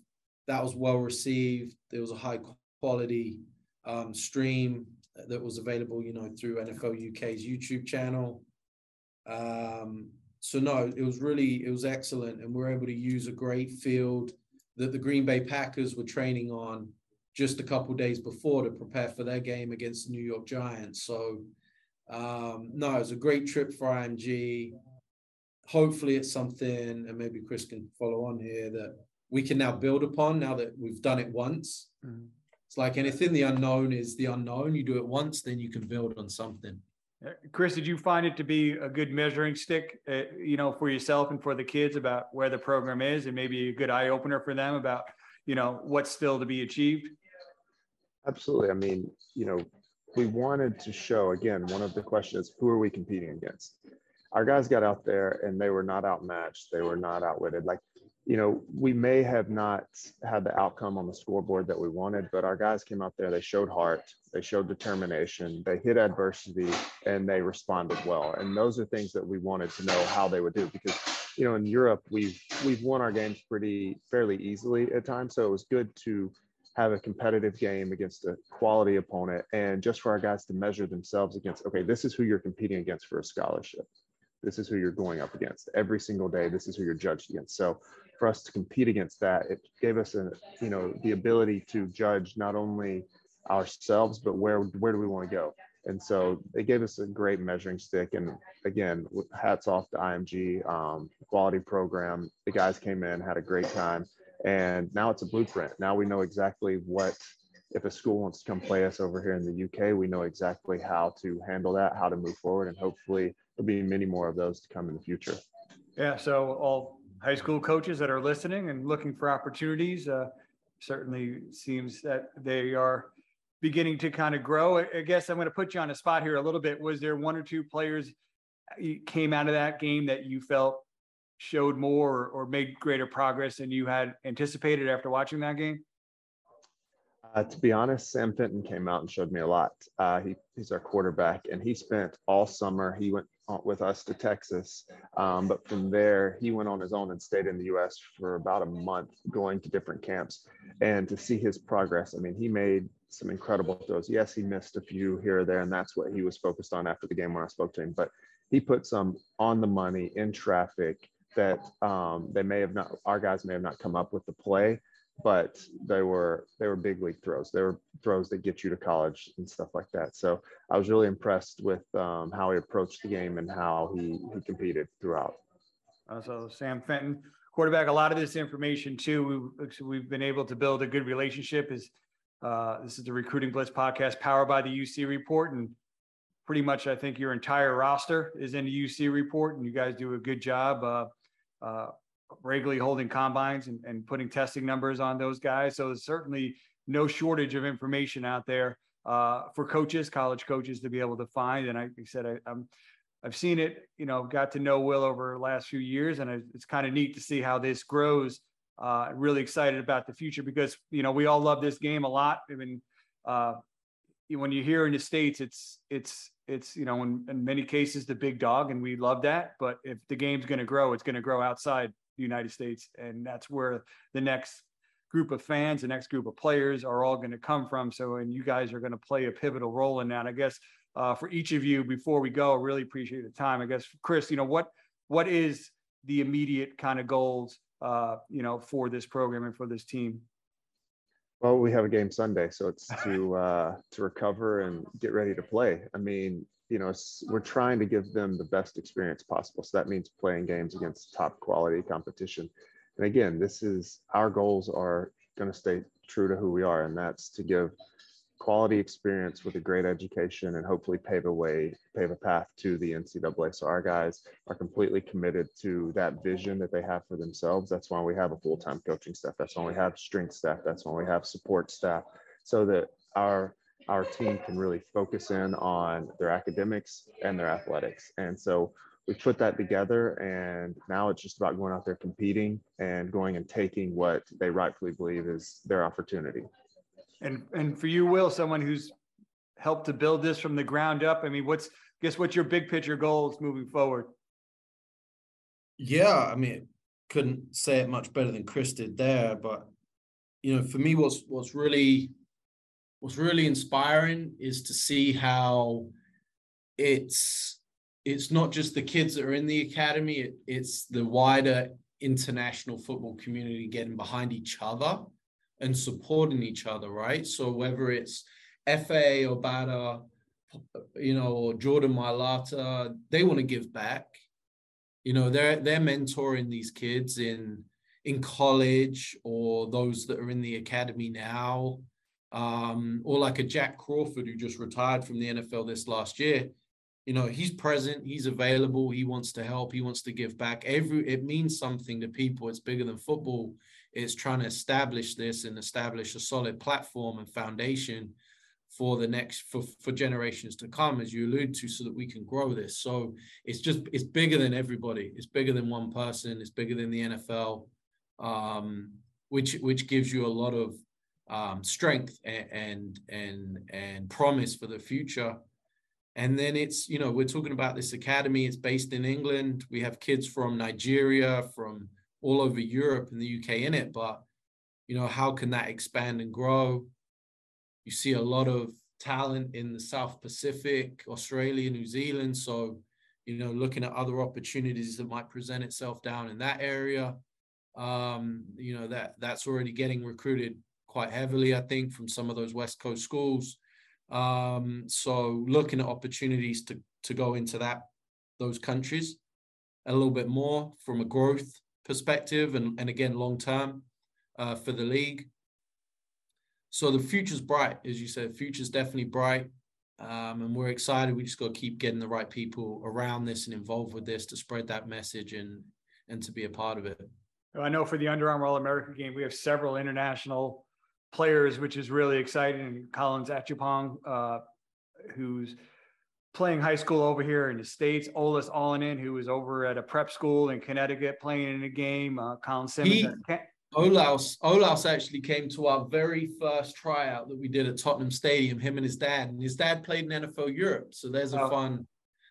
that was well received. There was a high quality um, stream that was available, you know, through NFL UK's YouTube channel. Um, so no, it was really it was excellent, and we are able to use a great field that the Green Bay Packers were training on just a couple days before to prepare for their game against the New York Giants. So um, no, it was a great trip for IMG. Hopefully, it's something, and maybe Kris can follow on here that we can now build upon now that we've done it once. Mm-hmm it's like anything, the unknown is the unknown. You do it once, then you can build on something. Uh, Kris, did you find it to be a good measuring stick, uh, you know, for yourself and for the kids about where the program is, and maybe a good eye opener for them about, you know, what's still to be achieved? Absolutely. I mean, you know, we wanted to show again, one of the questions, who are we competing against? Our guys got out there and they were not outmatched. They were not outwitted. Like, you know, we may have not had the outcome on the scoreboard that we wanted, but our guys came out there, they showed heart, they showed determination, they hit adversity, and they responded well. And those are things that we wanted to know how they would do because, you know, in Europe, we've we've won our games pretty fairly easily at times. So it was good to have a competitive game against a quality opponent and just for our guys to measure themselves against okay this is who you're competing against for a scholarship. This is who you're going up against every single day. This is who you're judged against. So for us to compete against that it gave us a you know the ability to judge not only ourselves but where where do we want to go? And so it gave us a great measuring stick. And again hats off to img um, quality program. The guys came in had a great time and now it's a blueprint. Now we know exactly what, if a school wants to come play us over here in the UK, we know exactly how to handle that, how to move forward, and hopefully there'll be many more of those to come in the future. Yeah. So all high school coaches that are listening and looking for opportunities, uh, certainly seems that they are beginning to kind of grow. I guess I'm going to put you on a spot here a little bit. Was there one or two players came out of that game that you felt showed more or, made greater progress than you had anticipated after watching that game? Uh, to be honest, Sam Fenton came out and showed me a lot. Uh, he, he's our quarterback, and he spent all summer. He went with us to Texas, um, but from there he went on his own and stayed in the U.S. for about a month, going to different camps. And to see his progress, I mean, he made some incredible throws. Yes, he missed a few here or there, and that's what he was focused on after the game when I spoke to him. But he put some on the money in traffic that um, they may have not our guys may have not come up with the play but they were they were big league throws. They were throws that get you to college and stuff like that. So i was really impressed with um, how he approached the game and how he he competed throughout. Uh, so sam fenton quarterback a lot of this information too. We've, we've been able to build a good relationship is uh, this is the recruiting blitz podcast powered by the uc report. And pretty much i think your entire roster is in the uc report and you guys do a good job uh, uh, regularly holding combines and, and putting testing numbers on those guys. So there's certainly no shortage of information out there uh, for coaches, college coaches to be able to find. And I, I said, I, I'm, I've seen it, you know, got to know Will over the last few years, and it's kind of neat to see how this grows. Uh, really excited about the future because you know we all love this game a lot. I mean, uh, when you hear in the states, it's it's it's you know in, in many cases the big dog and we love that but if the game's going to grow it's going to grow outside the united states and that's where the next group of fans the next group of players are all going to come from so and you guys are going to play a pivotal role in that. I guess uh, for each of you before we go I really appreciate the time. I guess chris you know what what is the immediate kind of goals uh, you know for this program and for this team well, we have a game Sunday, so it's to uh, to recover and get ready to play. I mean, you know, we're trying to give them the best experience possible. So that means playing games against top quality competition. And again, this is our goals are going to stay true to who we are, and that's to give quality experience with a great education and hopefully pave a way, pave a path to the NCAA. So our guys are completely committed to that vision that they have for themselves. That's why we have a full-time coaching staff. That's why we have strength staff. That's why we have support staff so that our our team can really focus in on their academics and their athletics. And so we put that together and now it's just about going out there competing and going and taking what they rightfully believe is their opportunity. And and for you, Will, someone who's helped to build this from the ground up. I mean, what's guess what's your big picture goals moving forward? Yeah, I mean, couldn't say it much better than Kris did there, but you know, for me, what's what's really what's really inspiring is to see how it's it's not just the kids that are in the academy; it, it's the wider international football community getting behind each other and supporting each other, right? So whether it's Efe Obada, you know, or Jordan Mailata, they want to give back. You know, they're they're mentoring these kids in in college or those that are in the academy now, um, or like a Jack Crawford who just retired from the NFL this last year. you know, he's present, he's available, he wants to help, he wants to give back. Every it means something to people. It's bigger than football. It's trying to establish this and establish a solid platform and foundation for the next for, for generations to come, as you allude to, so that we can grow this. So it's just it's bigger than everybody. It's bigger than one person. It's bigger than the NFL, um, which which gives you a lot of um, strength and, and and and promise for the future and then it's, you know, we're talking about this academy. It's based in England. We have kids from Nigeria, from all over Europe and the UK in it. But, you know, how can that expand and grow? You see a lot of talent in the South Pacific, Australia, New Zealand. So, you know, looking at other opportunities that might present itself down in that area. Um, you know, that that's already getting recruited quite heavily, I think, from some of those West Coast schools. Um, so looking at opportunities to to go into that those countries a little bit more from a growth perspective and, and again long term uh, for the league. So the future's bright, as you said, future's definitely bright. Um, and we're excited. We just got to keep getting the right people around this and involved with this to spread that message and and to be a part of it. I know for the Under Armour All America game, we have several international players, which is really exciting. And Collins Achupong, uh, who's playing high school over here in the States. Olaus Alinen, who was over at a prep school in Connecticut playing in a game. Uh, Colin Simmons. He, Olaus, Olaus actually came to our very first tryout that we did at Tottenham Stadium, him and his dad. And his dad played in NFL Europe. So there's a oh. fun,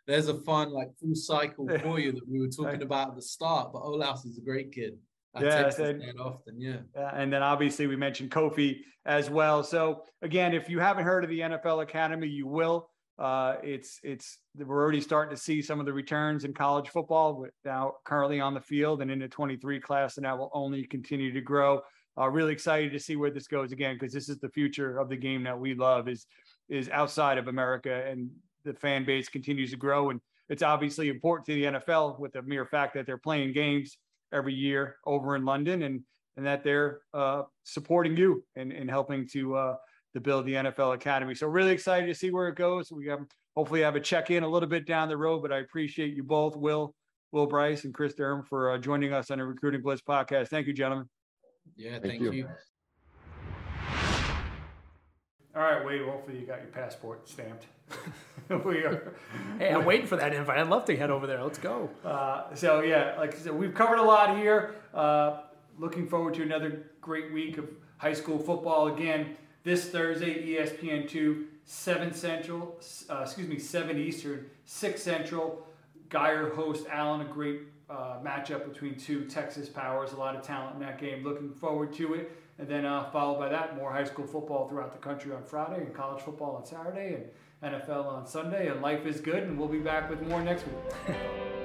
there's a fun like full cycle for you that we were talking about at the start. But Olaus is a great kid. I yeah, and, often, yeah. And then obviously we mentioned Kofi as well. So again, if you haven't heard of the NFL Academy, you will. Uh, it's it's we're already starting to see some of the returns in college football with now currently on the field and in the 23 class, and that will only continue to grow. Uh, really excited to see where this goes again because this is the future of the game that we love is is outside of America and the fan base continues to grow and it's obviously important to the NFL with the mere fact that they're playing games every year over in London and and that they're uh, supporting you and, and helping to to build the NFL Academy. So really excited to see where it goes. We have hopefully have a check in a little bit down the road, but I appreciate you both, Will, Will Bryce, and Kris Durham for uh, joining us on the Recruiting Blitz podcast. Thank you, gentlemen. Yeah, thank, thank you. you. All right, Wade. Hopefully you got your passport stamped. we are. Hey, I'm waiting for that invite. I'd love to head over there. Let's go. Uh, so yeah, like I said, we've covered a lot here. Uh, looking forward to another great week of high school football again this Thursday. ESPN two, seven Central. Uh, excuse me, seven Eastern, six Central. Guyer host Allen. A great uh, matchup between two Texas powers. A lot of talent in that game. Looking forward to it. And then uh, followed by that, more high school football throughout the country on Friday and college football on Saturday and NFL on Sunday. And life is good, and we'll be back with more next week.